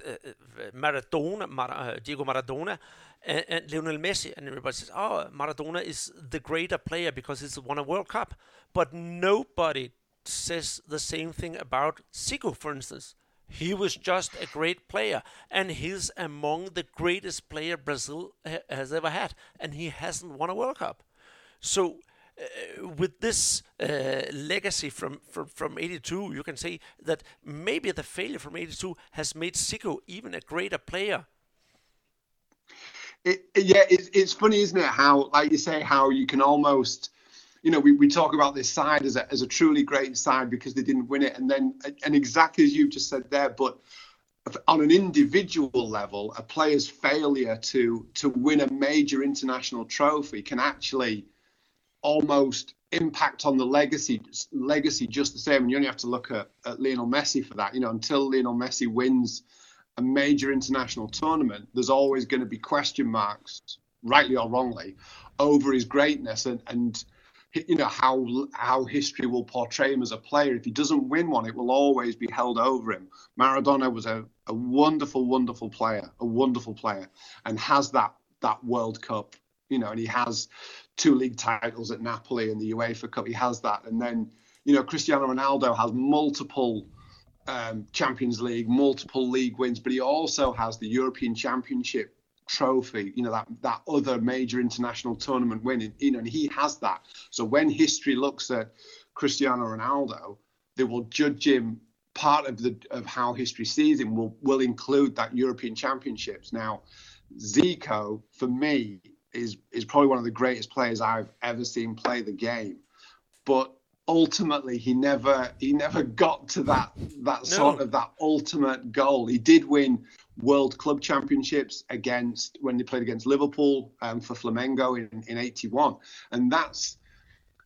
Eh, eh, Maradona, Mar- eh, Diego Maradona, and, and, Lionel Messi, and everybody says, "Oh, Maradona is the greater player because he's won a World Cup," but nobody says the same thing about Zico, for instance. He was just a great player, and he's among the greatest player Brazil ha- has ever had, and he hasn't won a World Cup. So, uh, with this uh, legacy from, from from '82, you can say that maybe the failure from '82 has made Zico even a greater player it, yeah, it's, it's funny, isn't it? How, like you say, how you can almost, you know, we, we talk about this side as a, as a truly great side because they didn't win it. And then, and exactly as you've just said there, but on an individual level, a player's failure to to win a major international trophy can actually almost impact on the legacy legacy just the same. And you only have to look at, at Lionel Messi for that. You know, until Lionel Messi wins a major international tournament, there's always going to be question marks, rightly or wrongly, over his greatness and and you know how how history will portray him as a player. If he doesn't win one, it will always be held over him. Maradona was a, a wonderful, wonderful player, a wonderful player, and has that that World Cup. You know, and he has two league titles at Napoli and the UEFA Cup. He has that, and then you know Cristiano Ronaldo has multiple um, Champions League, multiple league wins, but he also has the European Championship trophy. You know that that other major international tournament win. You know, and he has that. So when history looks at Cristiano Ronaldo, they will judge him. Part of the of how history sees him will will include that European Championships. Now, Zico for me is is probably one of the greatest players I've ever seen play the game, but ultimately he never he never got to that that no. sort of that ultimate goal. He did win World Club Championships against when they played against Liverpool um, for Flamengo in in '81, and that's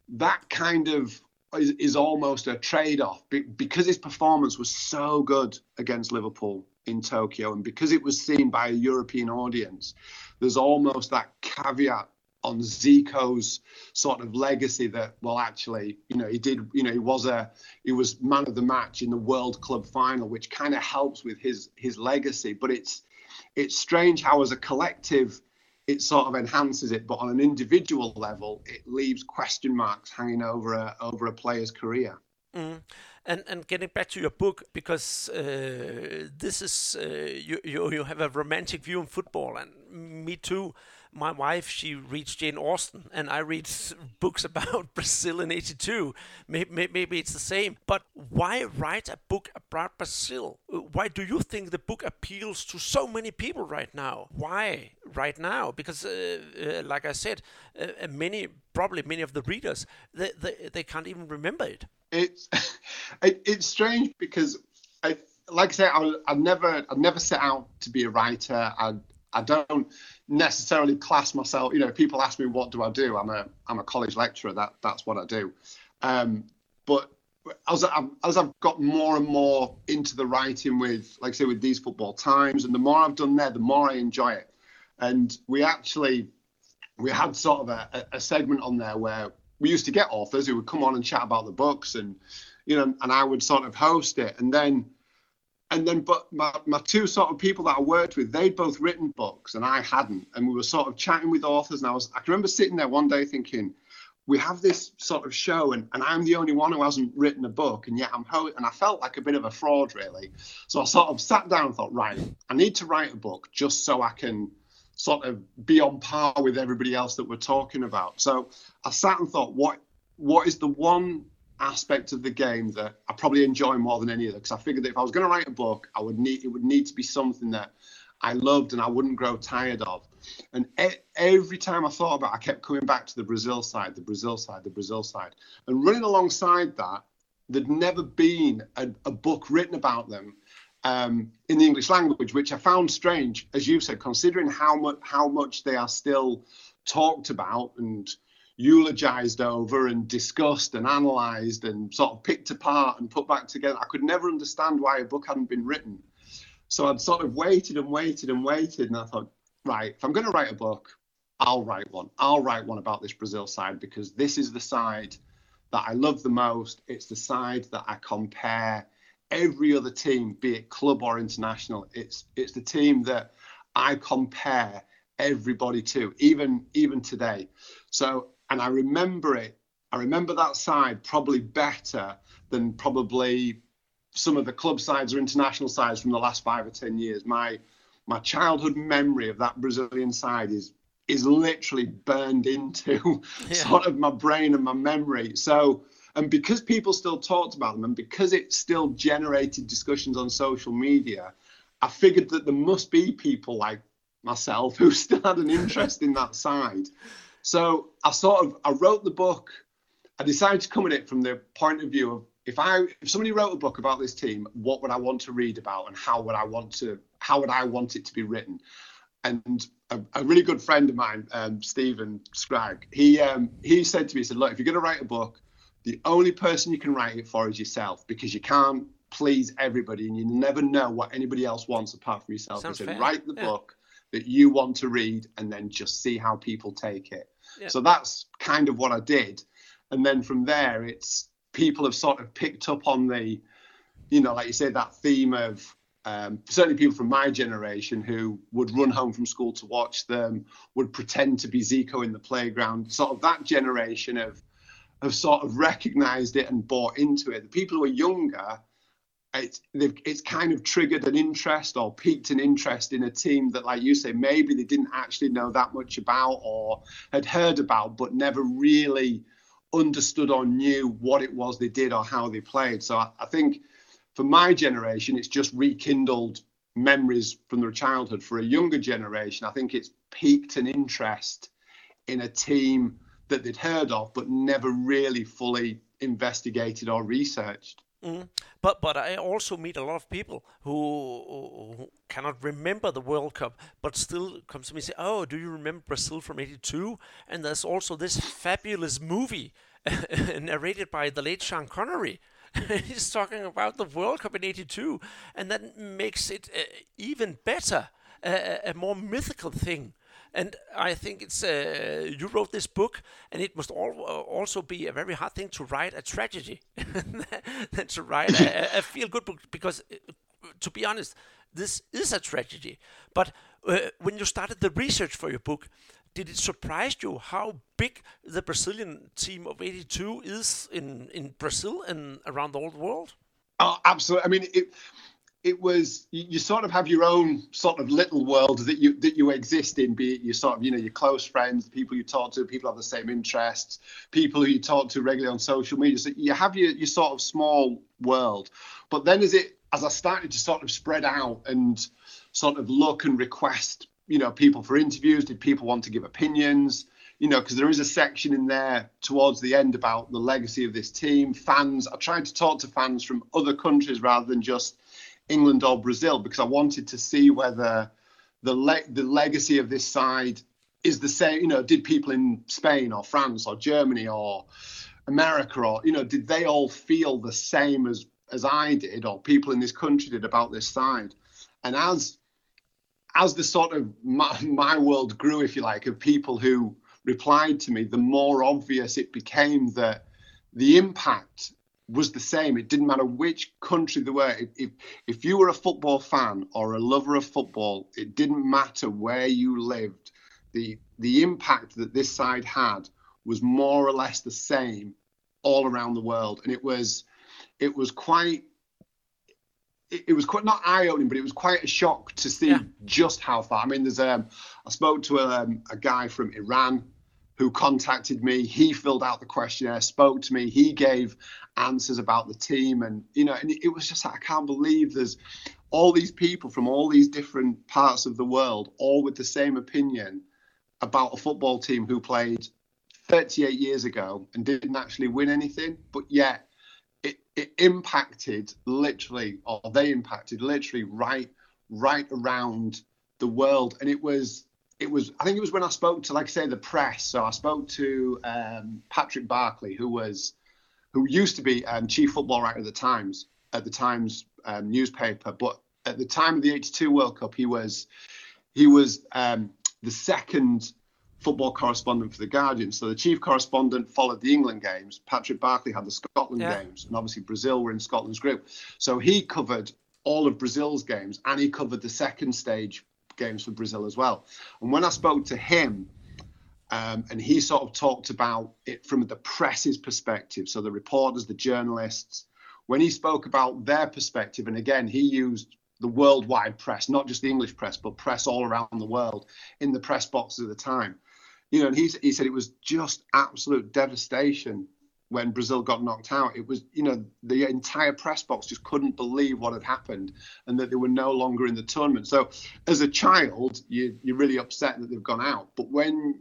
that kind of is, is almost a trade-off because his performance was so good against Liverpool in Tokyo, and because it was seen by a European audience, there's almost that caveat on Zico's sort of legacy that well actually you know he did you know he was a he was man of the match in the World Club final which kind of helps with his his legacy. But it's it's strange how as a collective it sort of enhances it. But on an individual level it leaves question marks hanging over a over a player's career. Mm. And and getting back to your book because uh, this is uh, you, you you have a romantic view on football and me too. My wife she reads Jane Austen and I read (laughs) books about (laughs) Brazil in 82 maybe, maybe it's the same. But why write a book about Brazil? Why do you think the book appeals to so many people right now? Why right now? Because uh, uh, like I said uh, uh many probably many of the readers they, they, they can't even remember it it's (laughs) it, it's strange because I like I say I, I never I never set out to be a writer I I don't necessarily class myself. You know, people ask me what do I do. I'm a I'm a college lecturer. That that's what I do. Um, but as I've, as I've got more and more into the writing with, like I say, with These Football Times, and the more I've done there, the more I enjoy it. And we actually we had sort of a, a segment on there where we used to get authors who would come on and chat about the books, and you know, and I would sort of host it, and then and then but my, my two sort of people that I worked with, they'd both written books and I hadn't. And we were sort of chatting with authors and I was I can remember sitting there one day thinking, we have this sort of show and, and I'm the only one who hasn't written a book and yet I'm ho- and I felt like a bit of a fraud really. So I sort of sat down and thought, right, I need to write a book just so I can sort of be on par with everybody else that we're talking about. So I sat and thought, what what is the one aspect of the game that I probably enjoy more than any other because I figured that if I was going to write a book, I would need it would need to be something that I loved and I wouldn't grow tired of. And e- every time I thought about, it, I kept coming back to the Brazil side, the Brazil side, the Brazil side, and running alongside that, there'd never been a, a book written about them um, in the English language, which I found strange, as you said, considering how much how much they are still talked about and eulogized over and discussed and analyzed and sort of picked apart and put back together. I could never understand why a book hadn't been written. So I'd sort of waited and waited and waited. And I thought, right, if I'm going to write a book, I'll write one. I'll write one about this Brazil side because this is the side that I love the most. It's the side that I compare every other team, be it club or international. It's it's the team that I compare everybody to, even even today. So and I remember it. I remember that side probably better than probably some of the club sides or international sides from the last five or ten years. My my childhood memory of that Brazilian side is is literally burned into (laughs) yeah. (laughs) sort of my brain and my memory. So and because people still talked about them and because it still generated discussions on social media, I figured that there must be people like myself who (laughs) still had an interest in that side. So I sort of I wrote the book. I decided to come at it from the point of view of if I if somebody wrote a book about this team, what would I want to read about and how would I want to how would I want it to be written? And a, a really good friend of mine, um, Stephen Scragg, he um, he said to me, he said, look, if you're going to write a book, the only person you can write it for is yourself because you can't please everybody and you never know what anybody else wants apart from yourself. Sounds said, fair. write the yeah. book that you want to read and then just see how people take it. Yeah. So that's kind of what I did. And then from there, it's people have sort of picked up on the, you know, like you said, that theme of um, certainly people from my generation who would run home from school to watch them, would pretend to be Zico in the playground. Sort of that generation of have sort of recognised it and bought into it. The people who are younger, it's it's kind of triggered an interest or piqued an interest in a team that, like you say, maybe they didn't actually know that much about or had heard about, but never really understood or knew what it was they did or how they played. So I, I think for my generation, it's just rekindled memories from their childhood. For a younger generation, I think it's piqued an interest in a team that they'd heard of but never really fully investigated or researched. Mm. But but I also meet a lot of people who, who cannot remember the World Cup, but still come to me and say, "Oh, do you remember Brazil from '82?" And there's also this fabulous movie (laughs) narrated by the late Sean Connery. (laughs) He's talking about the World Cup in '82, and that makes it uh, even better, uh, a more mythical thing. And I think it's uh, you wrote this book, and it must uh, also be a very hard thing to write a tragedy (laughs) than to write a, a feel-good book. Because, uh, to be honest, this is a tragedy. But uh, when you started the research for your book, did it surprise you how big the Brazilian team of '82 is in in Brazil and around the whole world? Oh, absolutely. I mean, it it was you, you, sort of have your own sort of little world that you that you exist in be it your sort of you know your close friends people you talk to people have the same interests people who you talk to regularly on social media. So you have your, your sort of small world. But then as it as i started to sort of spread out and sort of look and request you know people for interviews did people want to give opinions? You know, because there is a section in there towards the end about the legacy of this team. Fans, I tried to talk to fans from other countries rather than just England or Brazil because I wanted to see whether the le- the legacy of this side is the same. You know, did people in Spain or France or Germany or America or you know, did they all feel the same as as I did or people in this country did about this side? And as as the sort of my, my world grew, if you like, of people who replied to me, the more obvious it became that the impact was the same. It didn't matter which country they were. If, if you were a football fan or a lover of football, it didn't matter where you lived. The the impact that this side had was more or less the same all around the world, and it was it was quite it, it was quite not eye opening, but it was quite a shock to see Yeah. just how far. I mean, there's um I spoke to um, a guy from Iran who contacted me. He filled out the questionnaire, spoke to me. He gave answers about the team, and you know, and it was just like I can't believe there's all these people from all these different parts of the world, all with the same opinion about a football team who played 38 years ago and didn't actually win anything, but yet it, it impacted literally, or they impacted literally right right around the world, and it was it was I think it was when I spoke to like I say the press. So I spoke to um, Patrick Barclay, who was who used to be um, chief football writer at the Times at the Times um, newspaper, but at the time of the '82 World Cup, he was he was um, the second football correspondent for the Guardian. So the chief correspondent followed the England games. Patrick Barclay had the Scotland Yeah. games, and obviously Brazil were in Scotland's group. So he covered all of Brazil's games, and he covered the second stage games for Brazil as well. And when I spoke to him, um, and he sort of talked about it from the press's perspective, so the reporters, the journalists, when he spoke about their perspective, and again, he used the worldwide press, not just the English press, but press all around the world in the press boxes at the time. You know, and he, he said it was just absolute devastation when Brazil got knocked out. It was, you know, the entire press box just couldn't believe what had happened and that they were no longer in the tournament. So, as a child, you, you're really upset that they've gone out. But when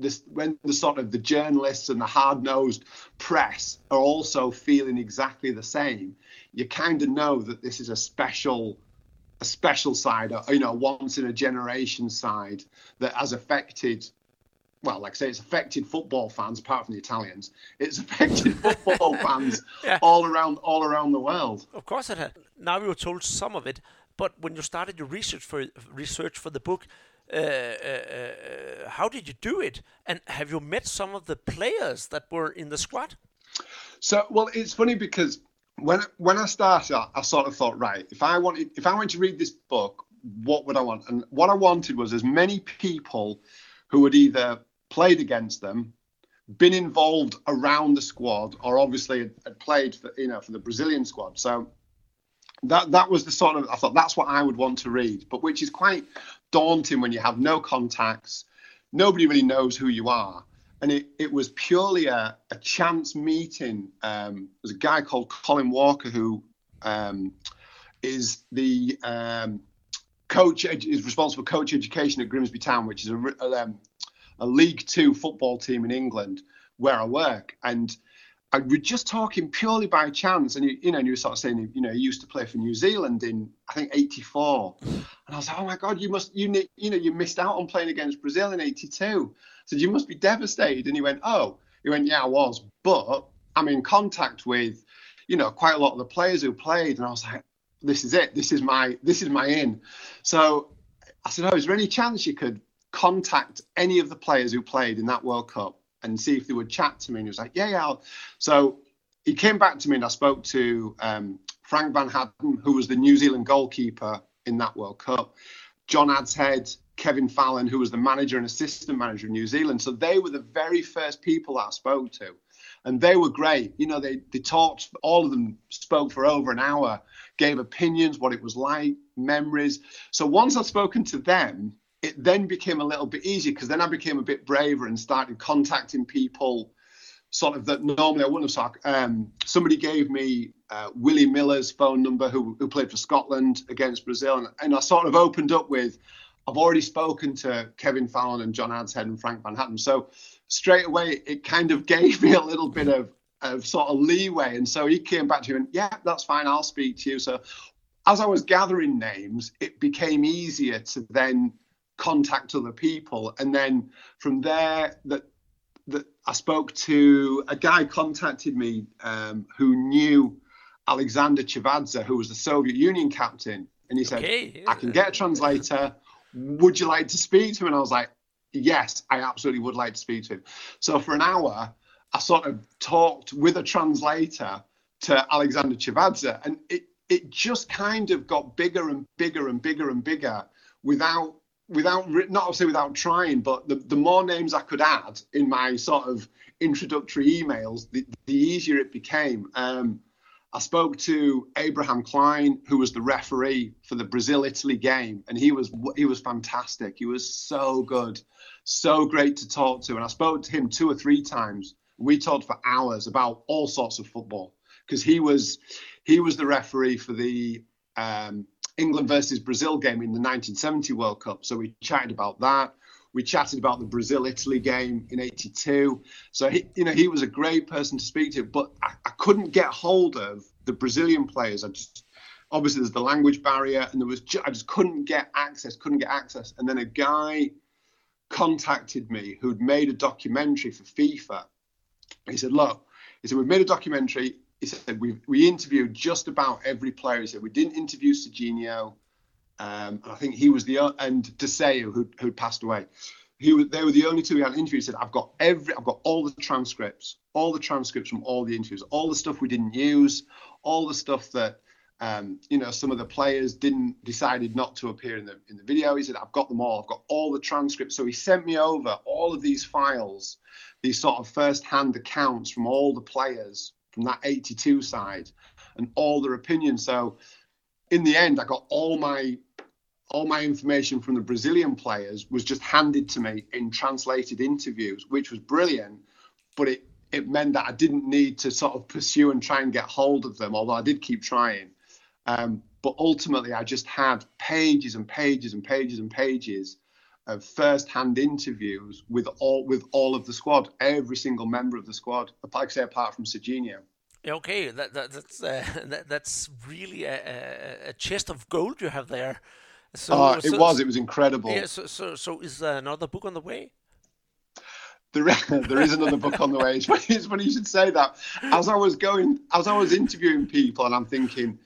this, when the sort of the journalists and the hard-nosed press are also feeling exactly the same, you kind of know that this is a special a special side, you know, once in a generation side that has affected, well, like I say, it's affected football fans apart from the Italians. It's affected (laughs) football fans Yeah. all around all around the world. Of course it had. Now you told some of it, but when you started your research for research for the book, Uh, uh, uh, how did you do it? And have you met some of the players that were in the squad? So, well, it's funny because when when I started, I, sort of thought, right, if I wanted, if I wanted to read this book, what would I want? And what I wanted was as many people who had either played against them, been involved around the squad, or obviously had played for you know for the Brazilian squad. So that that was the sort of I thought that's what I would want to read, but which is quite daunting when you have no contacts, nobody really knows who you are, and it, it was purely a, a chance meeting. Um, there's a guy called Colin Walker who um, is the um, coach is responsible for coach education at Grimsby Town, which is a, re- um, a League Two football team in England where I work, and I was just talking purely by chance, and you, you know, and you were sort of saying, you know, he used to play for New Zealand in I think '84, and I was like, oh my god, you must, you you know, you missed out on playing against Brazil in '82. I said you must be devastated, and he went, oh, he went, yeah, I was, but I'm in contact with, you know, quite a lot of the players who played, and I was like, this is it, this is my, this is my in. So I said, oh, is there any chance you could contact any of the players who played in that World Cup and see if they would chat to me? And he was like, yeah, yeah. I'll. So he came back to me and I spoke to um, Frank Van Hattum, who was the New Zealand goalkeeper in that World Cup, John Adshead, Kevin Fallon, who was the manager and assistant manager of New Zealand. So they were the very first people I spoke to. And they were great. You know, they, they talked, all of them spoke for over an hour, gave opinions, what it was like, memories. So once I'd spoken to them, it then became a little bit easier because then I became a bit braver and started contacting people sort of that normally I wouldn't have. Um, somebody gave me uh, Willie Miller's phone number, who, who played for Scotland against Brazil, and, and I sort of opened up with, I've already spoken to Kevin Fallon and John Adshead and Frank Van Hattum. So straight away, it kind of (laughs) gave me a little bit of, of sort of leeway. And so he came back to me and, yeah, that's fine, I'll speak to you. So as I was gathering names, it became easier to then contact other people, and then from there, that that I spoke to a guy contacted me um, who knew Alexander Chivadze, who was the Soviet Union captain, and he said, Okay, "I can get a translator. Would you like to speak to him?" And I was like, "Yes, I absolutely would like to speak to him." So for an hour, I sort of talked with a translator to Alexander Chivadze, and it it just kind of got bigger and bigger and bigger and bigger without without not obviously without trying, but the, the more names I could add in my sort of introductory emails, the, the easier it became. Um, I spoke to Abraham Klein, who was the referee for the Brazil-Italy game, and he was he was fantastic. He was so good, so great to talk to. And I spoke to him two or three times. We talked for hours about all sorts of football because he was he was the referee for the um, England versus Brazil game in the 1970 World Cup. So we chatted about that. We chatted about the Brazil Italy game in '82. So he, you know, he was a great person to speak to. But I, I couldn't get hold of the Brazilian players. I just obviously there's the language barrier, and there was ju- I just couldn't get access. Couldn't get access. And then a guy contacted me who'd made a documentary for FIFA. He said, "Look," he said, "We've made a documentary." He said, "We we interviewed just about every player." He said, "We didn't interview Serginho." Um, and I think he was the o- and Dirceu who who'd passed away. He was, they were the only two we had interviewed. He said, "I've got every, I've got all the transcripts, all the transcripts from all the interviews, all the stuff we didn't use, all the stuff that um, you know some of the players didn't decided not to appear in the in the video." He said, "I've got them all. I've got all the transcripts." So he sent me over all of these files, these sort of first-hand accounts from all the players from that 82 side, and all their opinions. So in the end, I got all my all my information from the Brazilian players was just handed to me in translated interviews, which was brilliant. But it it meant that I didn't need to sort of pursue and try and get hold of them, although I did keep trying. Um, but ultimately, I just had pages and pages and pages and pages of first-hand interviews with all with all of the squad, every single member of the squad, like I say, apart from Serginho. Okay, that, that that's uh, that, that's really a, a, chest of gold you have there. So, Uh, it so- was, it was incredible. Yeah, so so so is there another book on the way? There, (laughs) there is another book on the way. It's funny, it's funny you should say that. As I was going, as I was interviewing people, and I'm thinking,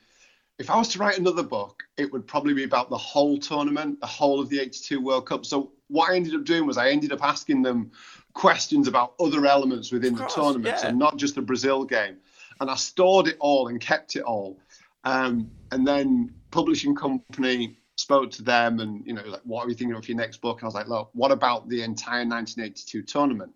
if I was to write another book, it would probably be about the whole tournament, the whole of the 82 World Cup. So what I ended up doing was I ended up asking them questions about other elements within Of the tournament, yeah. not just the Brazil game. And I stored it all and kept it all. Um, and then publishing company spoke to them and you know like what are you thinking of for your next book and i was like look what about the entire 1982 tournament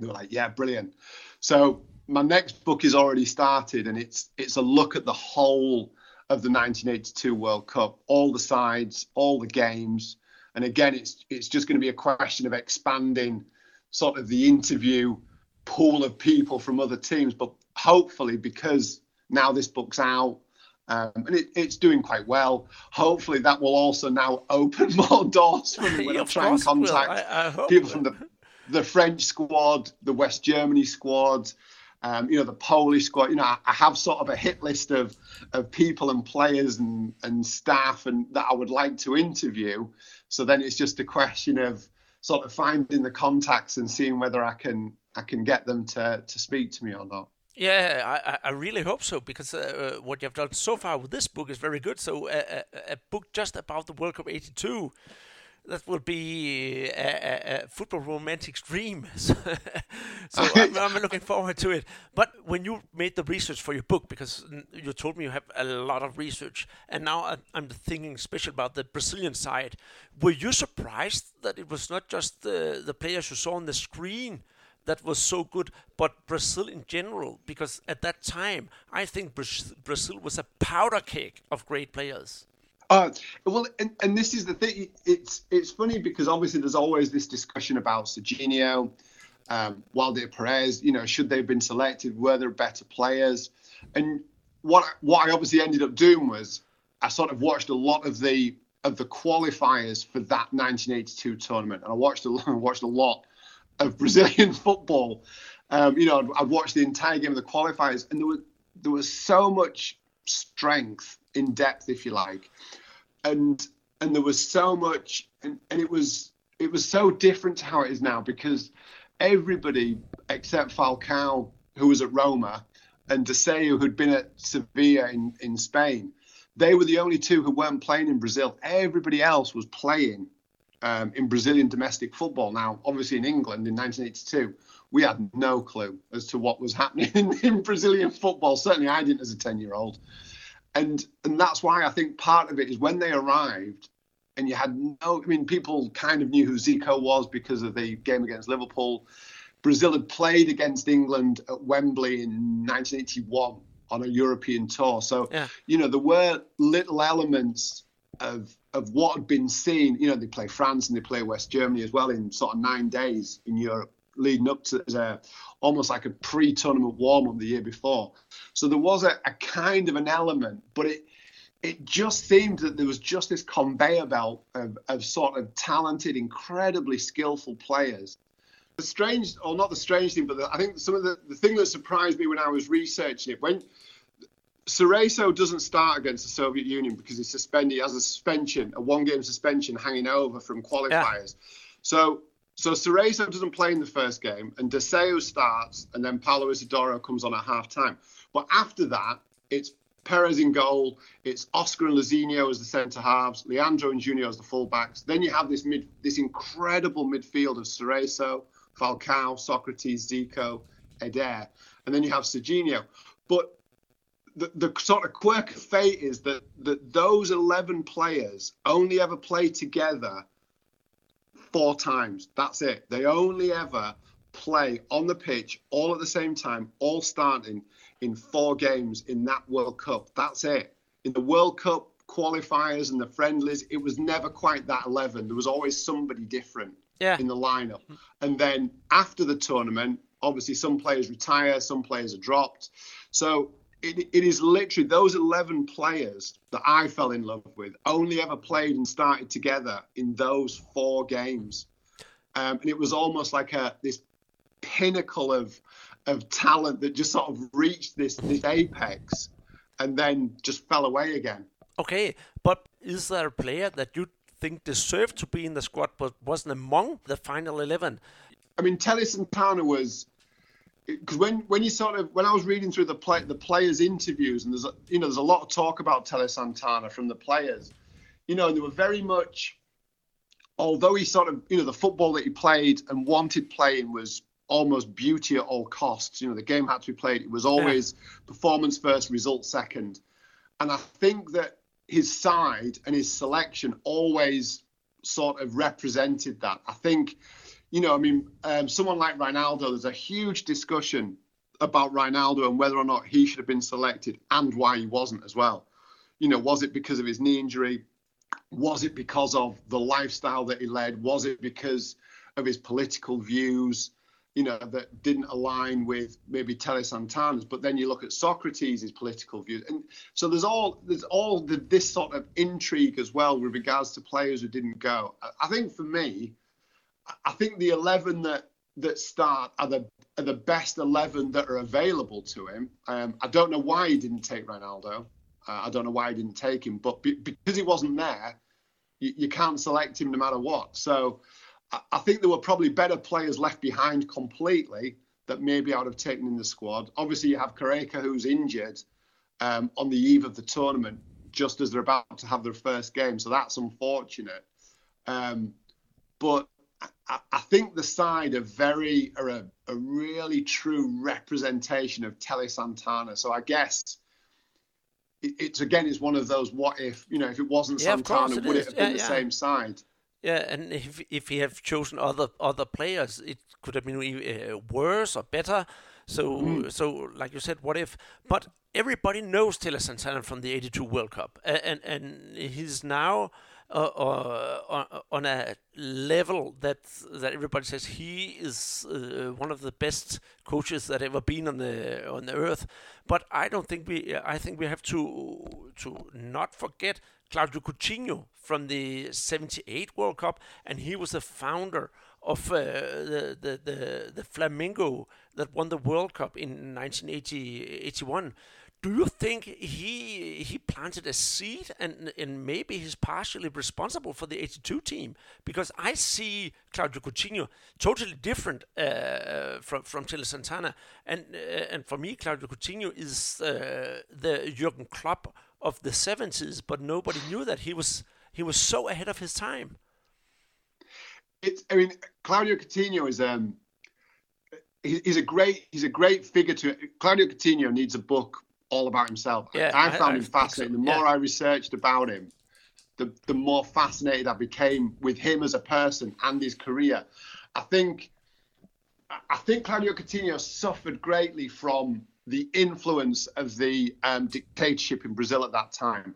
they were like yeah brilliant so my next book is already started and it's it's a look at the whole of the 1982 world cup all the sides all the games and again it's it's just going to be a question of expanding sort of the interview pool of people from other teams but hopefully because now this book's out um, and it, it's doing quite well. Hopefully, that will also now (laughs) open more doors for me when I try and course it will. contact I- I people from the the French squad, the West Germany squad, um, you know, the Polish squad. You know, I, have sort of a hit list of of people and players and and staff and that I would like to interview. So then it's just a question of sort of finding the contacts and seeing whether I can I can get them to to speak to me or not. Yeah, I, I- really hope so because uh, uh, what you've done so far with this book is very good. So uh, a, a book just about the World Cup '82, that would be a, a, a football romantic's dream. (laughs) so (laughs) I'm, I'm looking forward to it. But when you made the research for your book, because you told me you have a lot of research, and now I'm thinking special about the Brazilian side. Were you surprised that it was not just the the players you saw on the screen? that was so good, but Brazil in general, because at that time, I think Brazil was a powder cake of great players. Uh, well, and, and this is the thing. It's it's funny because obviously there's always this discussion about Serginho, um, Valdir Peres. You know, should they have been selected? Were there better players? And what what I obviously ended up doing was I sort of watched a lot of the of the qualifiers for that 1982 tournament, and I watched a (laughs) lot, watched a lot of Brazilian (laughs) football. Um, you know, I'd, I'd watched the entire game of the qualifiers, and there was there was so much strength in depth, if you like, and and there was so much, and, and it was it was so different to how it is now because everybody except Falcao, who was at Roma, and Dirceu, who'd been at Sevilla in, in Spain, they were the only two who weren't playing in Brazil. Everybody else was playing um, in Brazilian domestic football. Now, obviously, in England in 1982, we had no clue as to what was happening in, (laughs) in Brazilian football. Certainly, I didn't as a 10 year old. And, and that's why I think part of it is when they arrived, and you had no, I mean, people kind of knew who Zico was because of the game against Liverpool. Brazil had played against England at Wembley in 1981 on a European tour. So, Yeah. you know, there were little elements of of what had been seen. You know, they play France and they play West Germany as well in sort of nine days in Europe, leading up to a, almost like a pre-tournament warm-up the year before. So there was a, a kind of an element, but it it just seemed that there was just this conveyor belt of, of sort of talented, incredibly skillful players. The strange, or not the strange thing, but the, I think some of the, the thing that surprised me when I was researching it, when Cerezo doesn't start against the Soviet Union because he's suspended, he has a suspension, a one game suspension hanging over from qualifiers. So so Cerezo doesn't play in the first game, and Dirceu starts, and then Paulo Isidoro comes on at half time. But after that, it's Peres in goal, it's Oscar and Luizinho as the centre halves, Leandro and Junior as the fullbacks. Then you have this mid, this incredible midfield of Cerezo, Falcao, Socrates, Zico, Eder, and then you have Serginho. But the, the sort of quirk of fate is that, that those 11 players only ever play together four times. That's it. They only ever play on the pitch all at the same time, all starting in four games in that World Cup. That's it. In the World Cup qualifiers and the friendlies, it was never quite that 11. There was always somebody different Yeah. in the lineup. Mm-hmm. And then after the tournament, obviously some players retire, some players are dropped. So it, it is literally those 11 players that I fell in love with only ever played and started together in those four games. Um, and it was almost like a this pinnacle of of talent that just sort of reached this this apex and then just fell away again. Okay, but is there a player that you think deserved to be in the squad but wasn't among the final 11? I mean, Tele Santana was because when when you sort of when I was reading through the play the players' interviews and there's a, you know there's a lot of talk about Tele Santana from the players, you know they were very much, although he sort of you know the football that he played and wanted playing was almost beauty at all costs. You know the game had to be played. It was always performance first, result second, and I think that his side and his selection always sort of represented that. I think you know, I mean, um, someone like Reinaldo, there's a huge discussion about Reinaldo and whether or not he should have been selected and why he wasn't as well. You know, was it because of his knee injury? Was it because of the lifestyle that he led? Was it because of his political views, you know, that didn't align with maybe Tele Santana's? But then you look at Socrates' political views. And so there's all there's all the, this sort of intrigue as well with regards to players who didn't go. I think for me, I think the eleven that that start are the are the best eleven that are available to him. Um, I don't know why he didn't take Reinaldo. Uh, I don't know why he didn't take him, but be, because he wasn't there, you, you can't select him no matter what. So I, I think there were probably better players left behind completely that maybe I would have taken in the squad. Obviously, you have Careca who's injured um, on the eve of the tournament, just as they're about to have their first game. So that's unfortunate. Um, but I, I think the side are very are a, a really true representation of Tele Santana. So I guess it, it's again it's one of those what if you know if it wasn't Yeah, Santana it would is. it have been Yeah, the yeah. same side? Yeah, and if if he have chosen other other players, it could have been uh, worse or better. So so like you said, what if? But everybody knows Tele Santana from the '82 World Cup, and and he's now uh, uh, on, on a level that that everybody says he is uh, one of the best coaches that ever been on the on the earth. But I don't think we. I think we have to to not forget Claudio Coutinho from the 78 World Cup, and he was the founder of uh, the, the, the, the Flamengo that won the World Cup in 1981. Do you think he he planted a seed and and maybe he's partially responsible for the 82 team because I see Claudio Coutinho totally different uh, from from Tele Santana and uh, and for me Claudio Coutinho is uh, the Jurgen Klopp of the 70s but nobody knew that he was he was so ahead of his time. It's I mean Claudio Coutinho is um he's a great he's a great figure to Claudio Coutinho needs a book all about himself. Yeah, I, I found I, him fascinating. So. The more yeah. I researched about him, the the more fascinated I became with him as a person and his career. I think I think Claudio Coutinho suffered greatly from the influence of the um, dictatorship in Brazil at that time.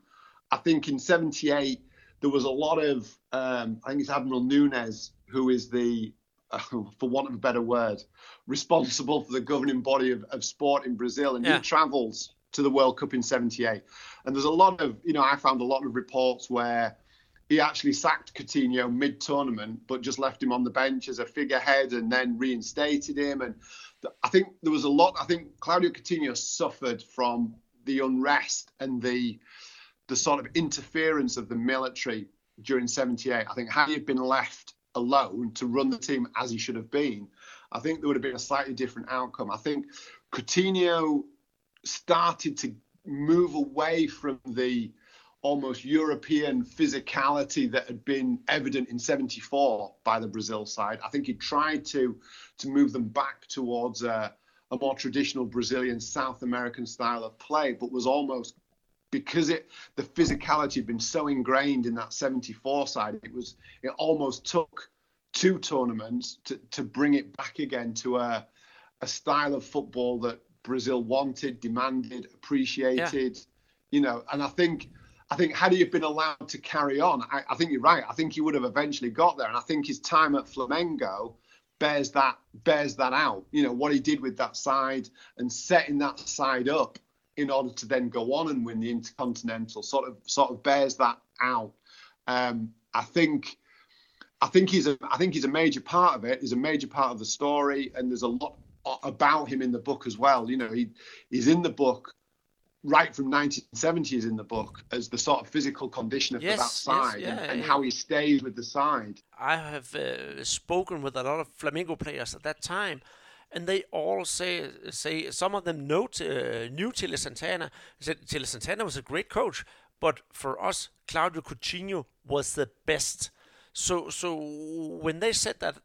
I think in '78 there was a lot of um, I think it's Admiral Nunes who is the uh, (laughs) for want of a better word, responsible for the governing body of, of sport in Brazil, and yeah. he travels to the World Cup in '78. And there's a lot of, you know, I found a lot of reports where he actually sacked Coutinho mid-tournament, but just left him on the bench as a figurehead, and then reinstated him. And I think there was a lot. I think Claudio Coutinho suffered from the unrest and the the sort of interference of the military during '78. I think had he been left alone to run the team as he should have been, I think there would have been a slightly different outcome. I think Coutinho started to move away from the almost European physicality that had been evident in 74 by the Brazil side. I think he tried to to move them back towards a, a more traditional Brazilian South American style of play, but was almost because it the physicality had been so ingrained in that 74 side, it was it almost took two tournaments to, to bring it back again to a a style of football that Brazil wanted, demanded, appreciated. Yeah. You know, and I think I think had he have been allowed to carry on, I, I, think you're right. I think he would have eventually got there, and I think his time at Flamengo bears that bears that out. You know what he did with that side and setting that side up in order to then go on and win the Intercontinental sort of sort of bears that out. Um, I think. I think he's a I think he's a major part of it. He's a major part of the story, and there's a lot about him in the book as well. You know, he he's in the book right from 1970 is in the book as the sort of physical condition of yes, that side yes, yeah, and, and yeah. how he stays with the side. I have uh, spoken with a lot of Flamengo players at that time, and they all say say some of them know uh, knew Tele Santana. Said Tele Santana was a great coach, but for us, Claudio Coutinho was the best. So, so when they said that,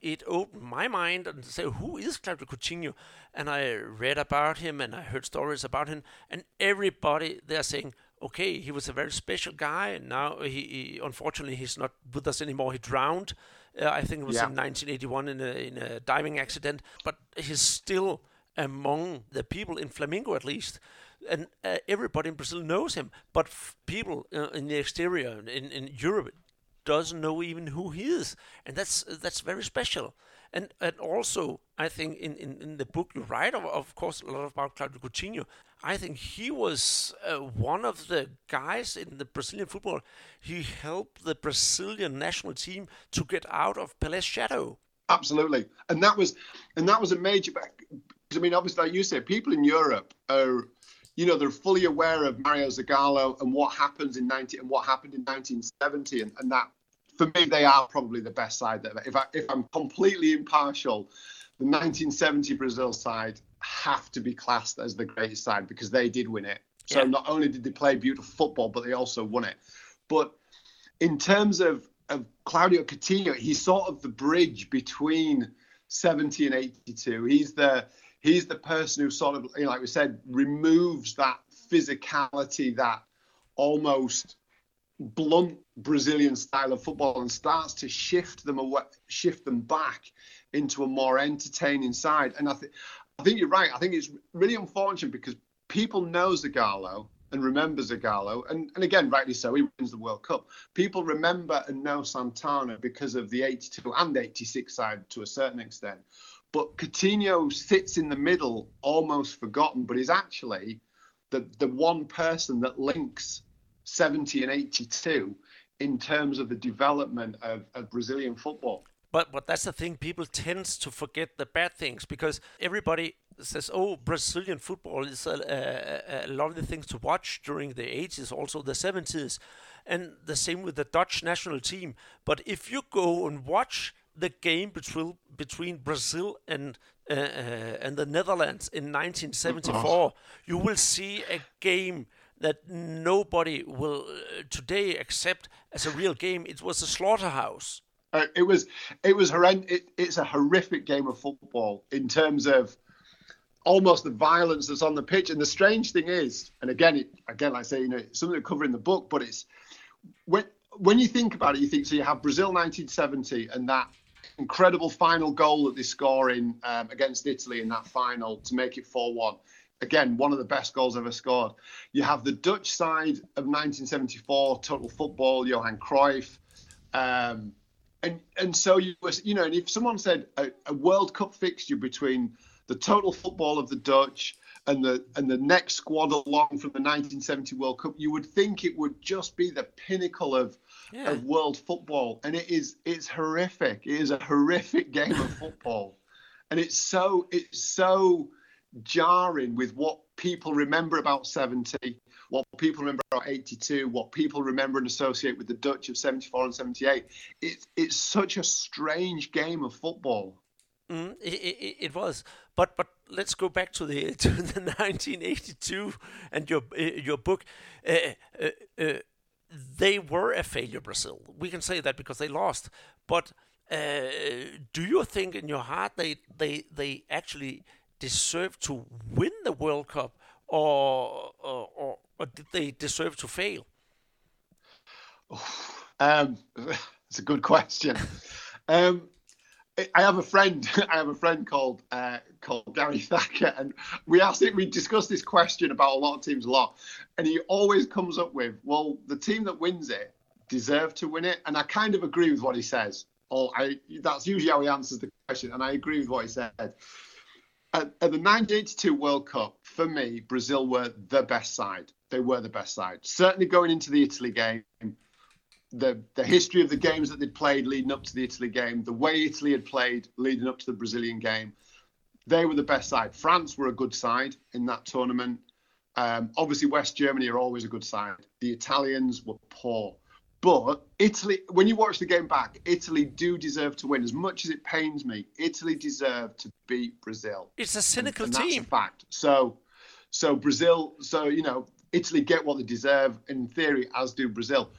it opened my mind and say, who is Claudio Coutinho? And I read about him and I heard stories about him, and everybody they're saying, okay, he was a very special guy, and now he, he unfortunately he's not with us anymore. He drowned. Uh, I think it was yeah. in 1981 in a, in a diving accident, but he's still among the people in Flamengo at least and uh, everybody in Brazil knows him. But f- people uh, in the exterior, in, in Europe, doesn't know even who he is, and that's that's very special. And and also, I think in, in, in the book you write, of, of course, a lot about Claudio Coutinho. I think he was uh, one of the guys in the Brazilian football. He helped the Brazilian national team to get out of Pelé's shadow. Absolutely, and that was and that was a major. I mean, obviously, like you said, people in Europe are you know, they're fully aware of Mario Zagallo and what happens in 90 and what happened in 1970, and, and that for me they are probably the best side. That if I if I'm completely impartial, the 1970 Brazil side have to be classed as the greatest side because they did win it. So yeah. not only did they play beautiful football, but they also won it. But in terms of of Claudio Coutinho, he's sort of the bridge between 70 and 82. He's the he's the person who sort of, you know, like we said, removes that physicality, that almost blunt Brazilian style of football, and starts to shift them away, shift them back into a more entertaining side. And I think, I think you're right. I think it's really unfortunate because people know Zagallo and remember Zagallo, and, and again, rightly so, he wins the World Cup. People remember and know Santana because of the 82 and 86 side to a certain extent. But Coutinho sits in the middle, almost forgotten, but is actually the, the one person that links 70 and 82 in terms of the development of, of Brazilian football. But but that's the thing. People tend to forget the bad things because everybody says, "Oh, Brazilian football is a, a, a lovely thing to watch during the 80s, also the 70s, and the same with the Dutch national team. But if you go and watch the game between between Brazil and uh, uh, and the Netherlands in 1974, (clears throat) you will see a game." That nobody will uh, today accept as a real game. It was a slaughterhouse. Uh, it was it was horrendous. It, it's a horrific game of football in terms of almost the violence that's on the pitch. And the strange thing is, and again, it, again, like I say, you know, it's something to cover in the book, but it's when when you think about it, you think so. You have Brazil 1970 and that incredible final goal that they score in um, against Italy in that final to make it 4-1. Again, one of the best goals ever scored. You have the Dutch side of 1974, total football, Johan Cruyff. Um, and and so you was you know, and if someone said a, a World Cup fixture between the total football of the Dutch and the and the next squad along from the 1970 World Cup, you would think it would just be the pinnacle of yeah. of world football, and it is it's horrific. It is a horrific game of football, and it's so it's so jarring with what people remember about 70, what people remember about 82, what people remember and associate with the Dutch of 74 and 78. It's it's such a strange game of football. Mm, it, it, it, was, but but let's go back to the (laughs) to the 1982 and your uh, your book. Uh, uh, uh, they were a failure, Brazil. We can say that because they lost. But uh, do you think in your heart they they they actually deserve to win the World Cup, or or, or, did they deserve to fail? Um, (laughs) it's a good question. (laughs) um, I have a friend. (laughs) I have a friend called uh, called Gary Thacker, and we asked it. We discussed this question about a lot of teams a lot, and he always comes up with, "Well, the team that wins it deserve to win it," and I kind of agree with what he says. Or I, that's usually how he answers the question, and I agree with what he said. At, at the 1982 World Cup, for me, Brazil were the best side. They were the best side. Certainly going into the Italy game, the the history of the games that they'd played leading up to the Italy game, the way Italy had played leading up to the Brazilian game, they were the best side. France were a good side in that tournament. Um, obviously, West Germany are always a good side. The Italians were poor. But Italy, when you watch the game back, Italy do deserve to win. As much as it pains me, Italy deserve to beat Brazil. It's a cynical and, and team. That's a fact. So, so Brazil, so you know, Italy get what they deserve in theory, as do Brazil.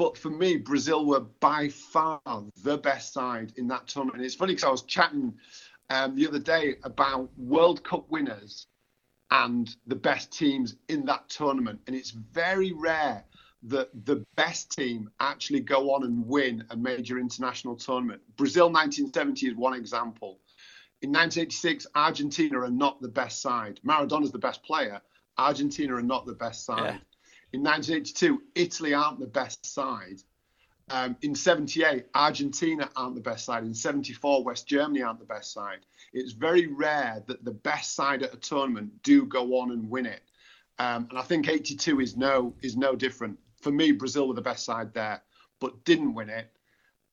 But for me, Brazil were by far the best side in that tournament. And it's funny because I was chatting um, the other day about World Cup winners and the best teams in that tournament. And it's very rare that the best team actually go on and win a major international tournament. Brazil 1970 is one example. In 1986, Argentina are not the best side. Maradona's the best player. Argentina are not the best side. Yeah. In 1982, Italy aren't the best side. Um, in 78, Argentina aren't the best side. In 74, West Germany aren't the best side. It's very rare that the best side at a tournament do go on and win it. Um, and I think 82 is no is no different. For me, Brazil were the best side there, but didn't win it.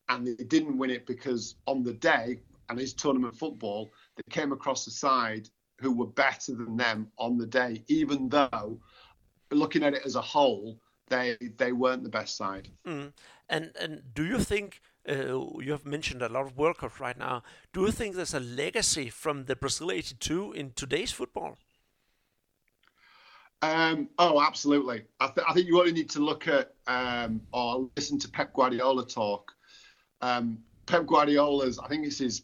And they didn't win it because on the day, and it's tournament football, they came across a side who were better than them on the day, even though looking at it as a whole, they they weren't the best side. Mm. And and do you think uh, you have mentioned a lot of World Cups right now? Do you think there's a legacy from the Brazil '82 in today's football? Um, oh, absolutely. I, th- I, think you only need to look at um, or listen to Pep Guardiola talk. Um, Pep Guardiola's, I think it's his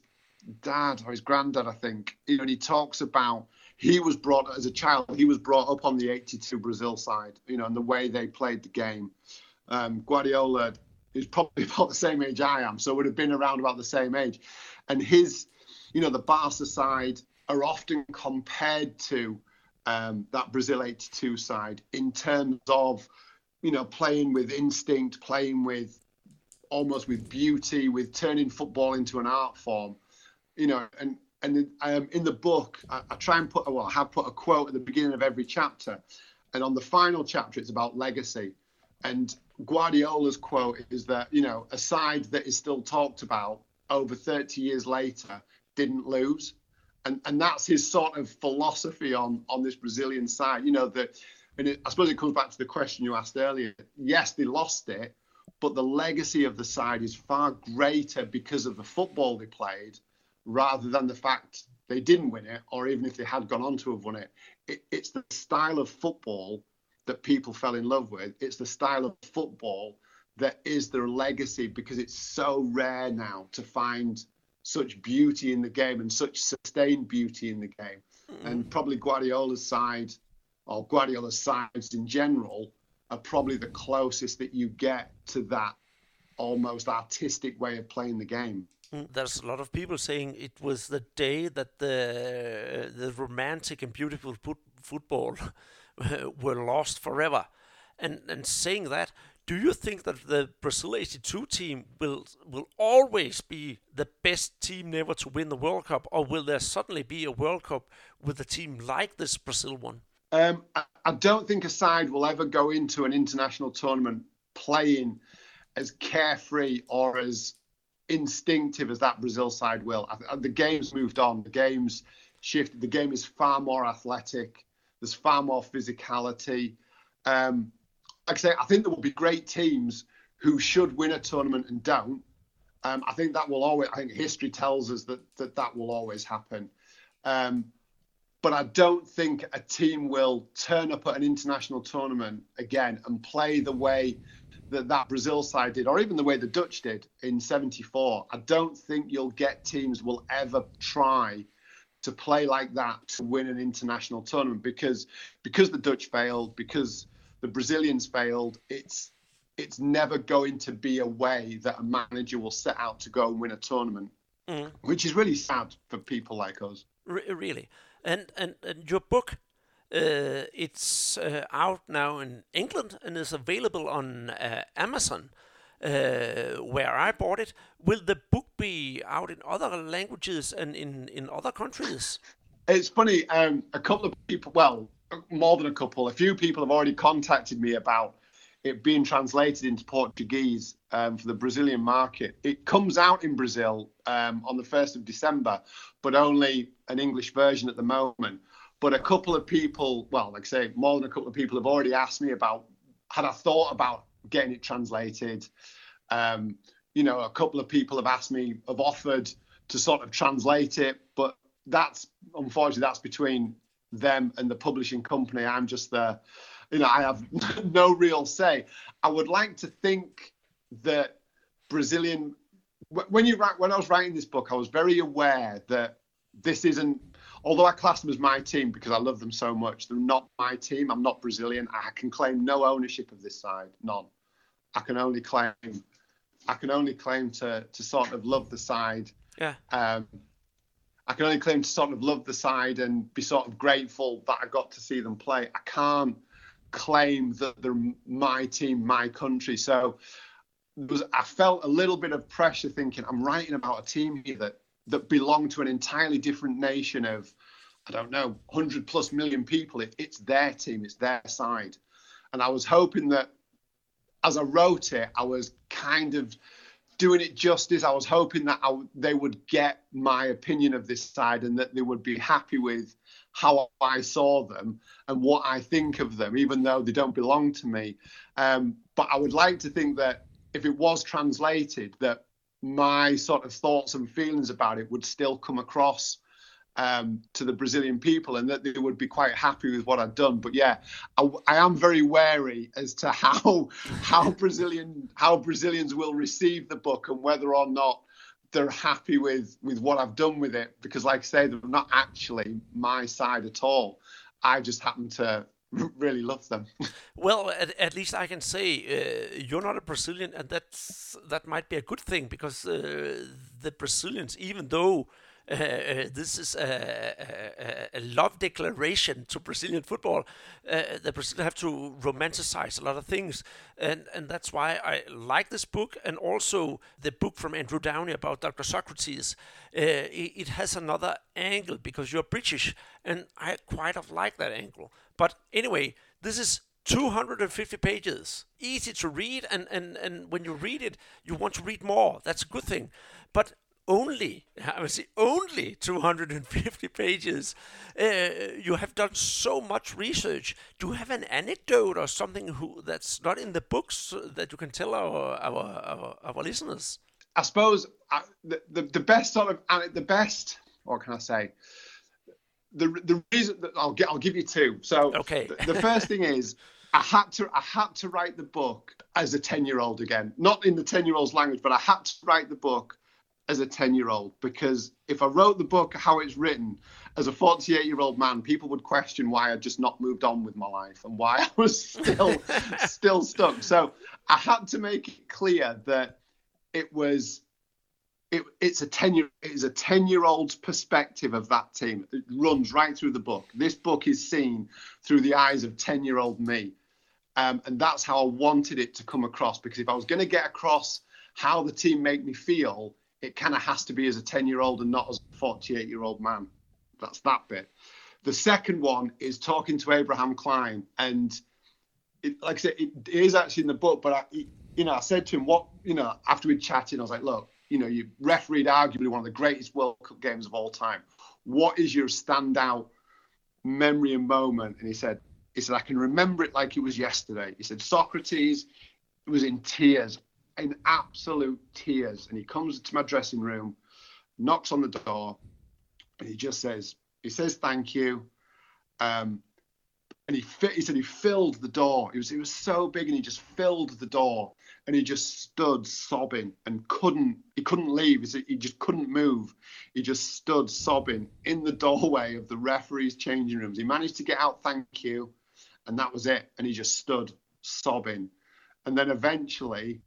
dad or his granddad, I think. You know, and he talks about he was brought as a child. He was brought up on the '82 Brazil side, you know, and the way they played the game. Um, Guardiola is probably (laughs) about the same age I am, so would have been around about the same age. And his, you know, the Barca side are often compared to um, that Brazil '82 side in terms of, you know, playing with instinct, playing with almost with beauty, with turning football into an art form, you know, and and um, in the book, I, I, try and put, well, I have put a quote at the beginning of every chapter. And on the final chapter, it's about legacy. And Guardiola's quote is that, you know, a side that is still talked about over 30 years later didn't lose. and and that's his sort of philosophy on on this Brazilian side. You know that, and it, I suppose it comes back to the question you asked earlier. Yes, they lost it, but the legacy of the side is far greater because of the football they played, rather than the fact they didn't win it, or even if they had gone on to have won it. it it's the style of football that people fell in love with. It's the style of football that is their legacy because it's so rare now to find such beauty in the game and such sustained beauty in the game. Mm. And probably Guardiola's side or Guardiola's sides in general are probably the closest that you get to that almost artistic way of playing the game. Mm, there's a lot of people saying it was the day that the the romantic and beautiful football (laughs) were lost forever, and and saying that do you think that the Brazil 82 team will will always be the best team never to win the World Cup, or will there suddenly be a World Cup with a team like this Brazil one? Um, I, I don't think a side will ever go into an international tournament playing as carefree or as instinctive as that Brazil side will. The game's moved on. The game's shifted. The game is far more athletic. There's far more physicality. Um, like I say, I think there will be great teams who should win a tournament and don't. Um, I think that will always. I think history tells us that that, that will always happen. Um, but I don't think a team will turn up at an international tournament again and play the way that that Brazil side did, or even the way the Dutch did in '74. I don't think you'll get teams will ever try to play like that to win an international tournament because because the Dutch failed, because the Brazilians failed. It's it's never going to be a way that a manager will set out to go and win a tournament, mm. which is really sad for people like us. really, and and, and your book. Uh, it's uh, out now in England and is available on uh, Amazon, uh, where I bought it. Will the book be out in other languages and in, in other countries? It's funny. Um, a couple of people, well, more than a couple. A few people have already contacted me about it being translated into Portuguese um, for the Brazilian market. It comes out in Brazil um, on the 1st of December, but only an English version at the moment. But a couple of people, well, like I say, more than a couple of people have already asked me about had I thought about getting it translated. Um, you know, a couple of people have asked me, have offered to sort of translate it, but that's unfortunately that's between them and the publishing company. I'm just the, you know, I have (laughs) no real say. I would like to think that Brazilian, when you write, when I was writing this book, I was very aware that this isn't, although I class them as my team because I love them so much, they're not my team. I'm not Brazilian. I can claim no ownership of this side, none. I can only claim, I can only claim to to sort of love the side. Yeah. Um, I can only claim to sort of love the side and be sort of grateful that I got to see them play. I can't claim that they're my team, my country. So was, I felt a little bit of pressure thinking I'm writing about a team here that that belong to an entirely different nation of I don't know 100 plus million people. It, it's their team, it's their side, and I was hoping that as I wrote it, I was kind of doing it justice. I was hoping that I, they would get my opinion of this side and that they would be happy with how I saw them and what I think of them, even though they don't belong to me. Um, but I would like to think that if it was translated, that my sort of thoughts and feelings about it would still come across um, to the Brazilian people and that they would be quite happy with what I'd done. But yeah, I, I, am very wary as to how (laughs) how Brazilian how Brazilians will receive the book and whether or not they're happy with with what I've done with it. Because like I say, they're not actually my side at all. I just happen to (laughs) really love them. (laughs) well, at, at, least I can say uh, you're not a Brazilian, and that's that might be a good thing because uh, the Brazilians, even though uh, (laughs) this is a, a, a, love declaration to Brazilian football. Uh, the Brazilians have to romanticize a lot of things, and and that's why I like this book, and also the book from Andrew Downie about Dr. Socrates. Uh, it, it, has another angle because you're British, and I quite of like that angle. But anyway, this is 250 pages, easy to read, and, and, and when you read it, you want to read more. That's a good thing. But only, I would say only 250 (laughs) pages. Uh, you have done so much research. Do you have an anecdote or something who, that's not in the books that you can tell our our, our, our listeners? I suppose uh, the, the, the best sort of uh, the best. What can I say? The the reason that I'll get I'll give you two. So Okay. the, the first thing is I had to I had to write the book as a ten year old again, not in the ten year old's language, but I had to write the book as a 10 year old because if I wrote the book how it's written as a 48 year old man, people would question why I'd just not moved on with my life and why I was still (laughs) still stuck. So I had to make it clear that it was it, it's a 10 year it is a 10 year old's perspective of that team. It runs right through the book. This book is seen through the eyes of 10 year old me. Um, and that's how I wanted it to come across because if I was going to get across how the team make me feel, it kind of has to be as a 10 year old and not as a 48 year old man. That's that bit. The second one is talking to Abraham Klein. And it, like I said, it, is actually in the book, but I, you know, I said to him, what, you know, after we'd chatted, I was like, look, you know, you refereed arguably one of the greatest World Cup games of all time. What is your standout memory and moment? And he said, he said, I can remember it like it was yesterday. He said, Socrates was in tears in absolute tears and he comes to my dressing room knocks on the door and he just says he says thank you. Um, and he fit, he said he filled the door. It was it was so big and he just filled the door and he just stood sobbing and couldn't he couldn't leave. He, said he just couldn't move. He just stood sobbing in the doorway of the referee's changing rooms. He managed to get out thank you and that was it. And he just stood sobbing. And then eventually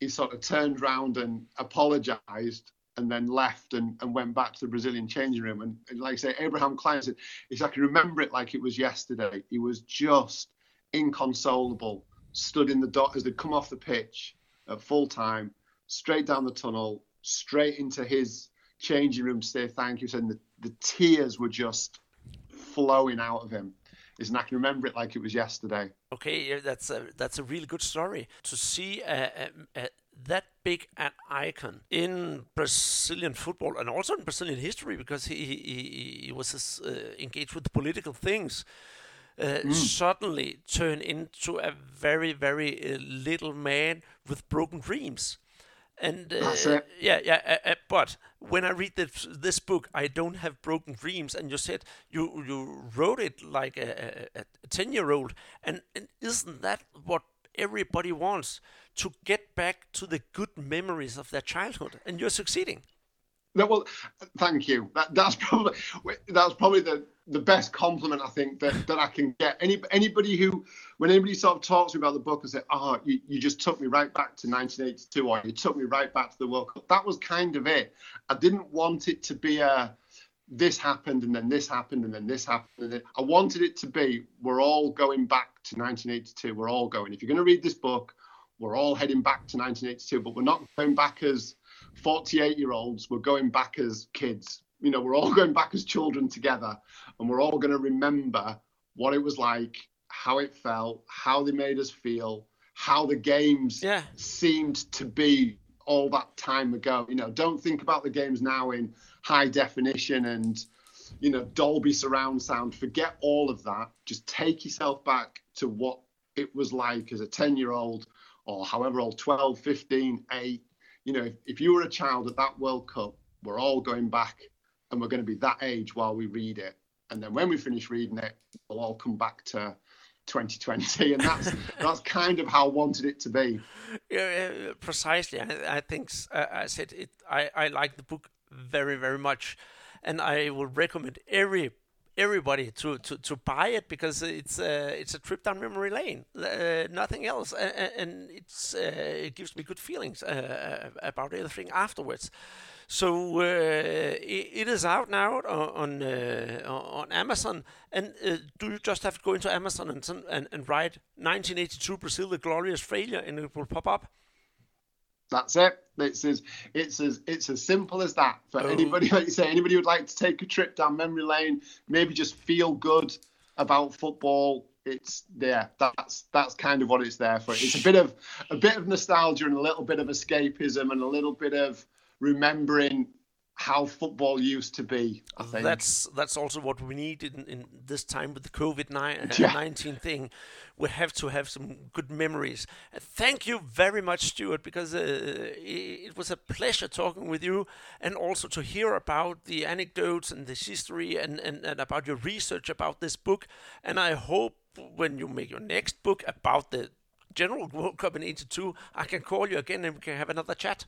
he sort of turned round and apologized and then left and, and went back to the Brazilian changing room. And, and like I say, Abraham Klein said, he I can remember it like it was yesterday. He was just inconsolable, stood in the dock as they'd come off the pitch at full time, straight down the tunnel, straight into his changing room to say thank you. And the, the tears were just flowing out of him. Is and I can remember it like it was yesterday. Okay, yeah, that's a that's a really good story to see a, a, a, that big an icon in Brazilian football and also in Brazilian history because he he, he was uh, engaged with political things. Uh, mm. Suddenly turn into a very very uh, little man with broken dreams. And uh, yeah, yeah. Uh, uh, but when I read this this book, I don't have broken dreams. And you said you you wrote it like a, a, a ten year old, and, and isn't that what everybody wants to get back to the good memories of their childhood? And you're succeeding. No, well, thank you. That, that's (laughs) probably that's probably the the best compliment I think that, that I can get. Any anybody who, when anybody sort of talks to me about the book and say, "Oh, you, you just took me right back to 1982," or "You took me right back to the World Cup," that was kind of it. I didn't want it to be a this happened and then this happened and then this happened. And I wanted it to be we're all going back to 1982. We're all going. If you're going to read this book, we're all heading back to 1982, but we're not going back as 48 year olds. We're going back as kids you know, we're all (laughs) going back as children together and we're all going to remember what it was like, how it felt, how they made us feel, how the games yeah. seemed to be all that time ago. You know, don't think about the games now in high definition and, you know, Dolby surround sound. Forget all of that. Just take yourself back to what it was like as a 10 year old or however old, 12, 15, 8. You know, if, if you were a child at that World Cup, we're all going back and we're going to be that age while we read it. And then when we finish reading it, we'll all come back to 2020, and that's (laughs) that's kind of how I wanted it to be. Yeah, precisely. I, I think uh, I said it. I I like the book very very much, and I will recommend every everybody to, to, to buy it because it's uh, it's a trip down memory lane, uh, nothing else, and, it's uh, it gives me good feelings uh, about everything afterwards. So uh, it, it is out now on uh, on Amazon. And uh, do you just have to go into Amazon and and, and write 1982 Brazil, the glorious failure, and it will pop up? That's it. It's as it's as it's as simple as that. For oh. anybody, like you say, anybody who'd like to take a trip down memory lane, maybe just feel good about football. It's there. That's that's kind of what it's there for. It's a bit of a bit of nostalgia and a little bit of escapism and a little bit of remembering how football used to be. I think That's that's also what we need in, in this time with the COVID Yeah. nineteen thing. We have to have some good memories. Uh, Thank you very much, Stuart, because uh, it was a pleasure talking with you, and also to hear about the anecdotes and this history, and, and, and about your research about this book. And I hope when you make your next book about the General World Cup in '82, I can call you again and we can have another chat.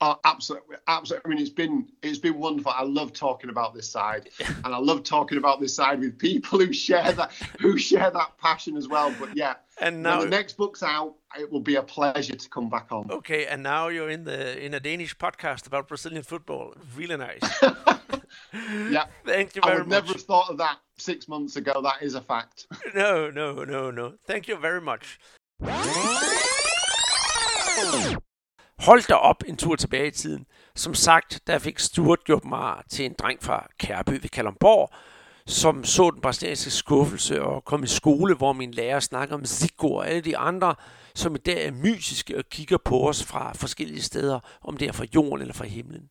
Oh, absolutely, absolutely. I mean, it's been it's been wonderful. I love talking about this side, (laughs) and I love talking about this side with people who share that who share that passion as well. But yeah, And now- when the next book's out, it will be a pleasure to come back on. Okay, and now you're in the in a Danish podcast about Brazilian football. Really nice. (laughs) Yeah, (laughs) Thank you I very would much. never have thought of that six months ago. That is a fact. No, no, no, no. Thank you very much. Hold da op en tur tilbage i tiden. Som sagt, der fik Stuart gjort mig til en dreng fra Kærby ved Kalumborg, som så den brasilianske skuffelse og kom i skole, hvor min lærer snakker om Zico og alle de andre, som i dag er mysiske og kigger på os fra forskellige steder, om det er fra jorden eller fra himlen.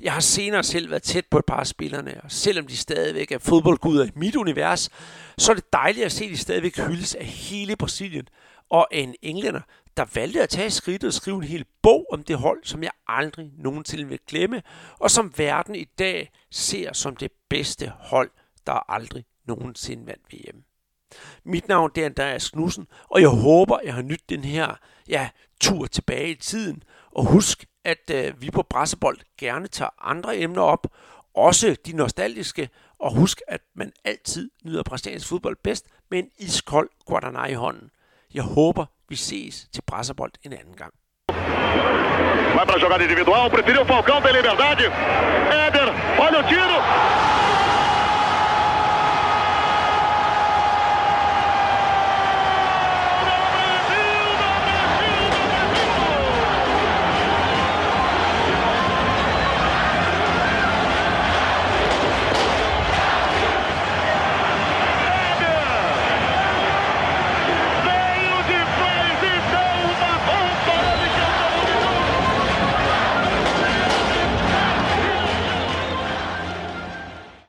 Jeg har senere selv været tæt på et par af spillerne, og selvom de stadigvæk er fodboldguder i mit univers, så er det dejligt at se, at de stadigvæk hyldes af hele Brasilien, og en englænder, der valgte at tage skridtet og skrive en hel bog om det hold, som jeg aldrig nogensinde vil glemme, og som verden i dag ser som det bedste hold, der aldrig nogensinde vandt VM. Mit navn det er Andreas Knudsen, og jeg håber, jeg har nydt den her ja, tur tilbage i tiden. Og husk, at øh, vi på Brassebold gerne tager andre emner op, også de nostalgiske, og husk, at man altid nyder brasiliansk fodbold bedst med en iskold Guaraná i hånden. Jeg håber, vi ses til Brasserbold en anden gang. Vai para jogada individual, preferiu o Falcão, tem liberdade. Éder, olha o tiro.